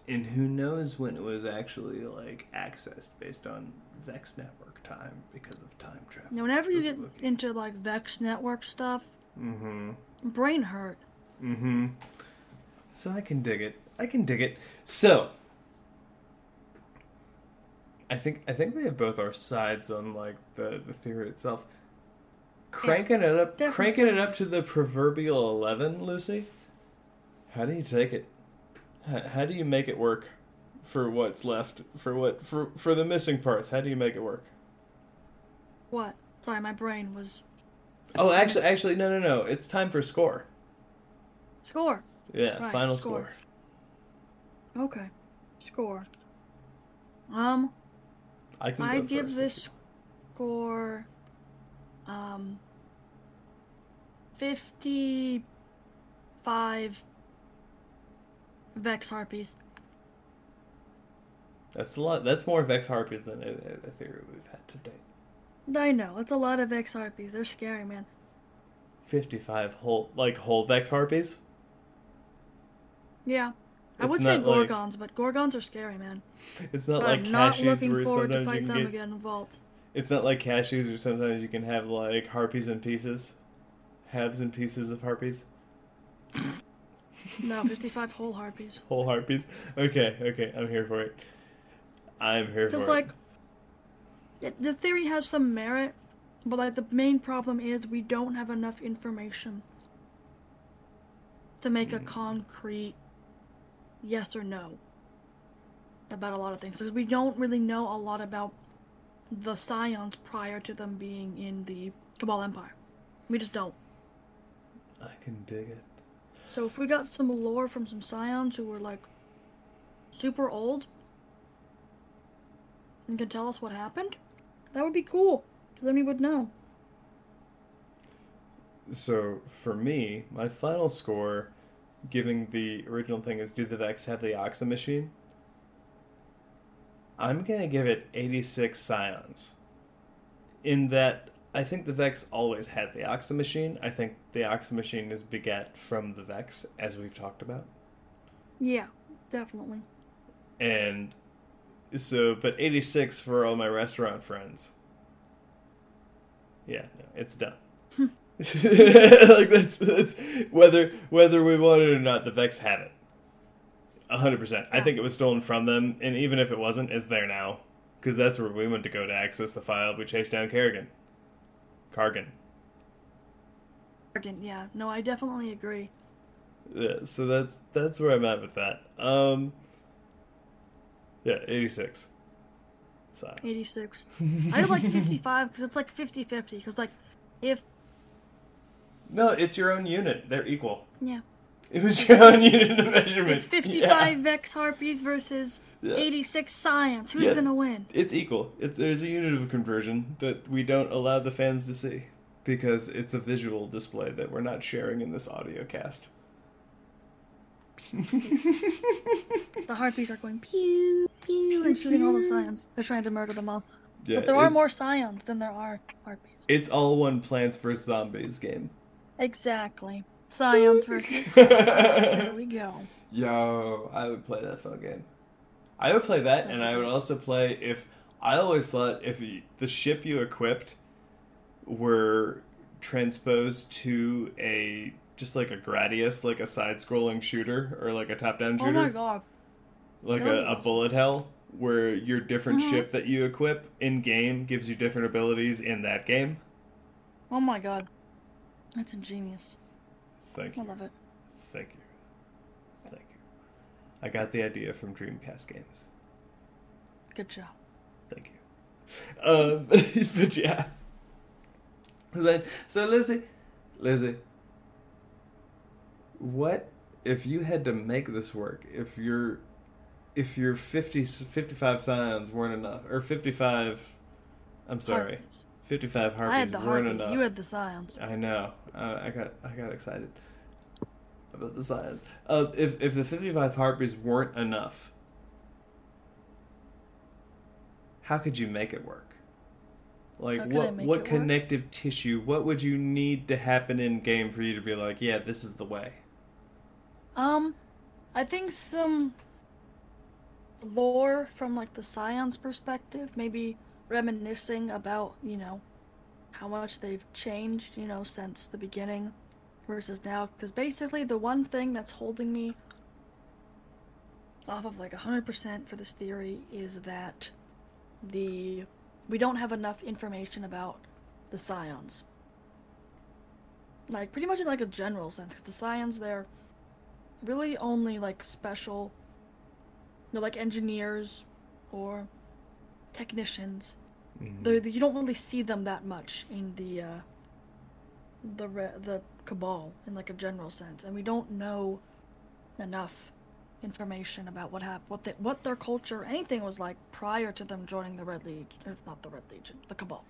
And who knows when it was actually like accessed based on Vex network time because of time travel. Now, whenever you get into like Vex network stuff, Mm-hmm. brain hurt. Mm-hmm. So I can dig it. I can dig it. So I think I think we have both our sides on like the the theory itself. Cranking it up, definitely. cranking it up to the proverbial eleven, Lucy. How do you take it? How, how do you make it work for what's left? For what? For for the missing parts? How do you make it work? What? Sorry, my brain was Oh, actually, actually, no, no, no. It's time for score. score. Yeah, Right, final score. score. Okay, score. Um, I can. I give this score um fifty-five Vex harpies. That's a lot. That's more Vex Harpies than a, a theory we've had to date. I know it's a lot of Vex harpies. They're scary, man. Fifty-five whole, like whole Vex Harpies. Yeah, I It's would say not like- Gorgons, but Gorgons are scary, man. It's not I'm like not cashews looking where forward to sometimes you fight can them get. again in Vault. It's not like cashews where sometimes you can have like harpies and pieces, halves and pieces of harpies, No, 55 [laughs] whole harpies. whole harpies. Okay, okay, I'm here for it. I'm here Just for like, it. The theory has some merit, but like the main problem is we don't have enough information. to make a hmm. concrete yes or no about a lot of things because we don't really know a lot about the Scions prior to them being in the Cabal Empire. We just don't. I can dig it. So if we got some lore from some Scions who were like super old and can tell us what happened, that would be cool. Because then we would know. So for me, my final score, giving the original thing is do the Vex have the Oxa machine? I'm gonna give it 86 Scions. In that, I think the Vex always had the Oxa machine. I think the Oxa machine is begat from the Vex, as we've talked about. Yeah, definitely. And so, but 86 for all my restaurant friends. Yeah, no, it's done. [laughs] like that's that's whether whether we want it or not, the Vex have it. hundred percent. I think it was stolen from them, and even if it wasn't, it's there now. Because that's where we went to go to access the file. We chased down Kerrigan. Kargen. Again, yeah. No, I definitely agree. Yeah, so that's that's where I'm at with that. Um Yeah, eighty six. So 86. I like 55 because it's like 50 50. Because, like, if. No, it's your own unit. They're equal. Yeah. It was your own unit of measurement. It's 55 Yeah. Vex Harpies versus Yeah. 86 Scions. Who's Yeah. gonna win? It's equal. It's there's a unit of conversion that we don't allow the fans to see because it's a visual display that we're not sharing in this audio cast. [laughs] The Harpies are going pew, pew, and shooting all the Scions. They're trying to murder them all. Yeah, but there are more Scions than there are Harpies. It's all one Plants vs Zombies game. Exactly. Scions versus. [laughs] there we go. Yo, I would play that phone game. I would play that, and I would also play if I always thought if y- the ship you equipped were transposed to a just like a Gradius, like a side-scrolling shooter or like a top-down shooter. Oh my god. like a, a bullet hell, where your different Mhm. ship that you equip in game gives you different abilities in that game. Oh my god. That's ingenious. Thank you. I love it. thank you, thank you. I got the idea from Dreamcast games. Good job. Thank you. Um, [laughs] but yeah. Then, so Lizzie, Lizzie, what if you had to make this work? If your if your 50, 55 scions weren't enough, or fifty five, I'm sorry, Harpies. fifty five harpies I had the weren't Harpies. enough. You had the Scions. I know. Uh, I got I got excited about the science. Uh, if if the fifty five harpies weren't enough, how could you make it work? Like what what it work? connective tissue? What would you need to happen in game for you to be like, yeah, this is the way? Um, I think some lore from like the Scion's perspective, maybe reminiscing about, you know, how much they've changed, you know, since the beginning versus now. Because basically, the one thing that's holding me off of like 100% for this theory is that the we don't have enough information about the Scions. Like, pretty much in like a general sense, because the Scions, they're really only like special they're like engineers or technicians. They're, you don't really see them that much in the uh the re- the cabal in like a general sense. And we don't know enough information about what happened what they, what their culture anything was like prior to them joining the red legion or not the red legion the cabal.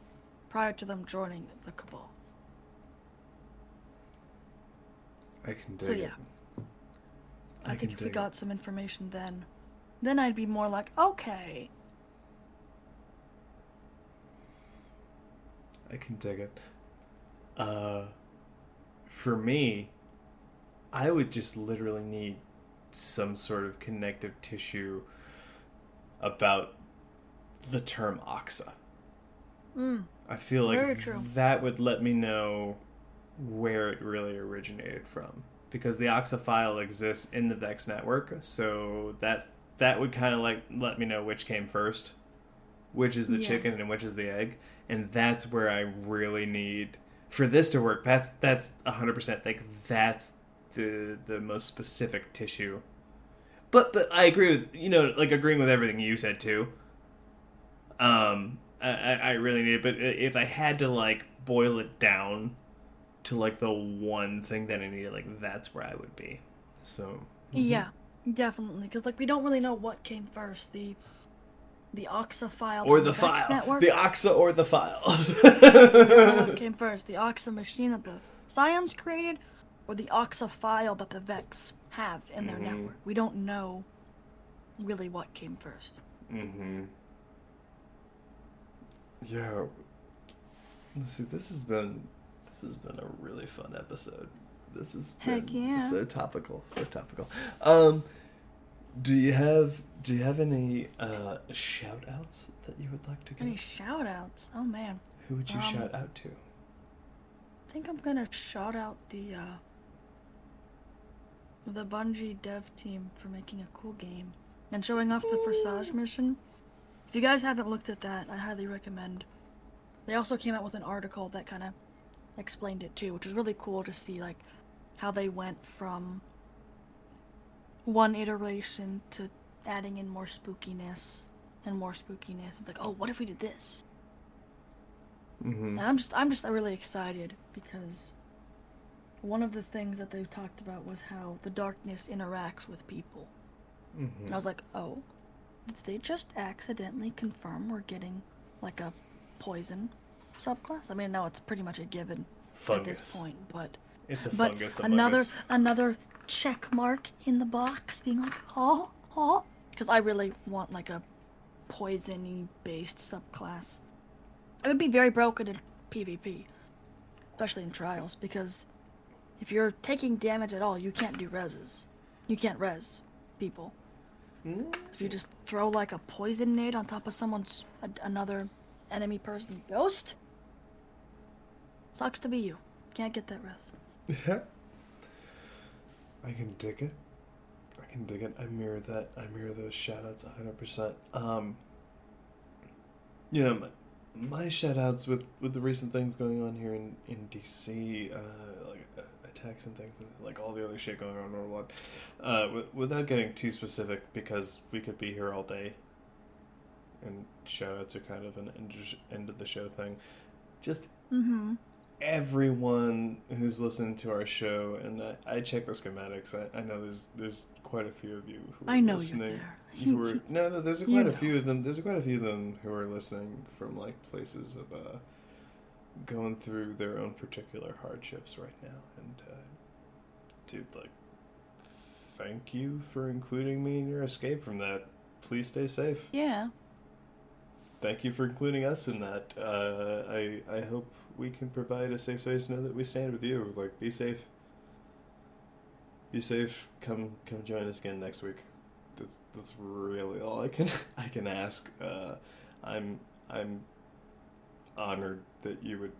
Prior to them joining the cabal. I can dig So, it. I, I think if we it. got some information then, then I'd be more like, okay. I can dig it. Uh, for me, I would just literally need some sort of connective tissue about the term oxa. Mm, I feel like that would let me know where it really originated from because the oxa file exists in the Vex network, so that that would kind of like let me know which came first, which is the Yeah. chicken and which is the egg, and that's where I really need for this to work. That's that's hundred percent like that's the the most specific tissue. But but I agree with you know like agreeing with everything you said too. Um, I I I really need it, but if I had to like boil it down to like the one thing that I needed, like that's where I would be. So Yeah, definitely. Because like we don't really know what came first the the OXA file or on the file, network. the OXA or the file. what came [laughs] first the OXA machine that the Scions created, or the OXA file that the Vex have in their Mhm. network. We don't know really what came first. Mm-hmm. Yeah. Let's see. This has been this has been a really fun episode. This is Heck yeah. so topical, so topical. Um, do you have do you have any uh shout outs that you would like to give? Any shout outs? Oh man. Who would you um, shout out to? I think I'm gonna shout out the uh the Bungie dev team for making a cool game and showing off the Presage mission. If you guys haven't looked at that, I highly recommend. They also came out with an article that kind of explained it too, which was really cool to see like how they went from one iteration to adding in more spookiness and more spookiness. Like, oh, what if we did this? Mm-hmm. And I'm just I'm just really excited because one of the things that they talked about was how the darkness interacts with people. Mm-hmm. And I was like, "Oh, did they just accidentally confirm we're getting like a poison subclass?" I mean, no, it's pretty much a given at this point, but It's a but fungus. another us. another check mark in the box being like, "Oh, oh," because I really want like a poisony based subclass. It would be very broken in PvP, especially in trials, because if you're taking damage at all, you can't do reses. You can't res people. Mm. If you just throw like a poison nade on top of someone's a, another enemy person ghost, sucks to be you. Can't get that res. Yeah. I can dig it. I can dig it. I mirror that. I mirror those shoutouts 100%. Um, you know, my, my shoutouts with, with the recent things going on here in, in DC, uh, like uh, attacks and things, like all the other shit going on in World uh, w- without getting too specific, because we could be here all day, and shoutouts are kind of an end, end of the show thing. Just Mm-hmm. Everyone who's listening to our show, and I, I check the schematics. I, I know there's there's quite a few of you who are I know listening. you're there. Who are, [laughs] no, no, there's You quite a know. few of them. There's quite a few of them who are listening from like places of uh, going through their own particular hardships right now. And uh, dude, like, thank you for including me in your escape from that. Please stay safe Yeah. thank you for including us in that. Uh, I I hope we can provide a safe space to know that we stand with you. Like, be safe. Be safe. Come come join us again next week. That's that's really all I can [laughs] I can ask. Uh, I'm I'm honored that you would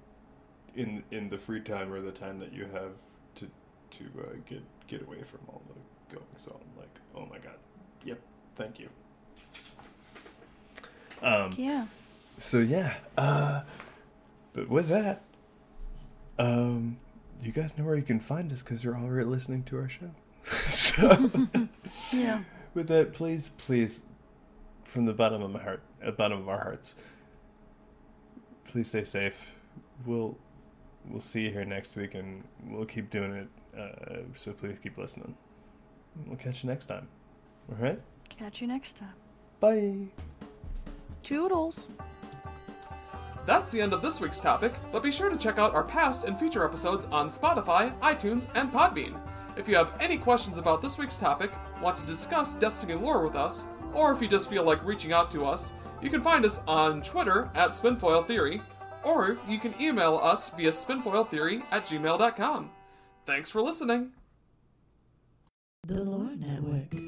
in in the free time or the time that you have to to uh, get get away from all the goings on. Like, oh my god. Yep. Thank you. Um, Yeah. so yeah, uh, but with that, um, you guys know where you can find us because you're already listening to our show. [laughs] so Yeah. with that, please, please, from the bottom of my heart, uh, bottom of our hearts, please stay safe. We'll we'll see you here next week, and we'll keep doing it. Uh, so please keep listening. We'll catch you next time. All right, Catch you next time. bye. Toodles. That's the end of this week's topic, but be sure to check out our past and future episodes on Spotify, iTunes, and Podbean. If you have any questions about this week's topic, want to discuss Destiny lore with us, or if you just feel like reaching out to us, you can find us on Twitter at Spinfoil Theory, or you can email us via spinfoiltheory at gmail.com. Thanks for listening. The Lore Network.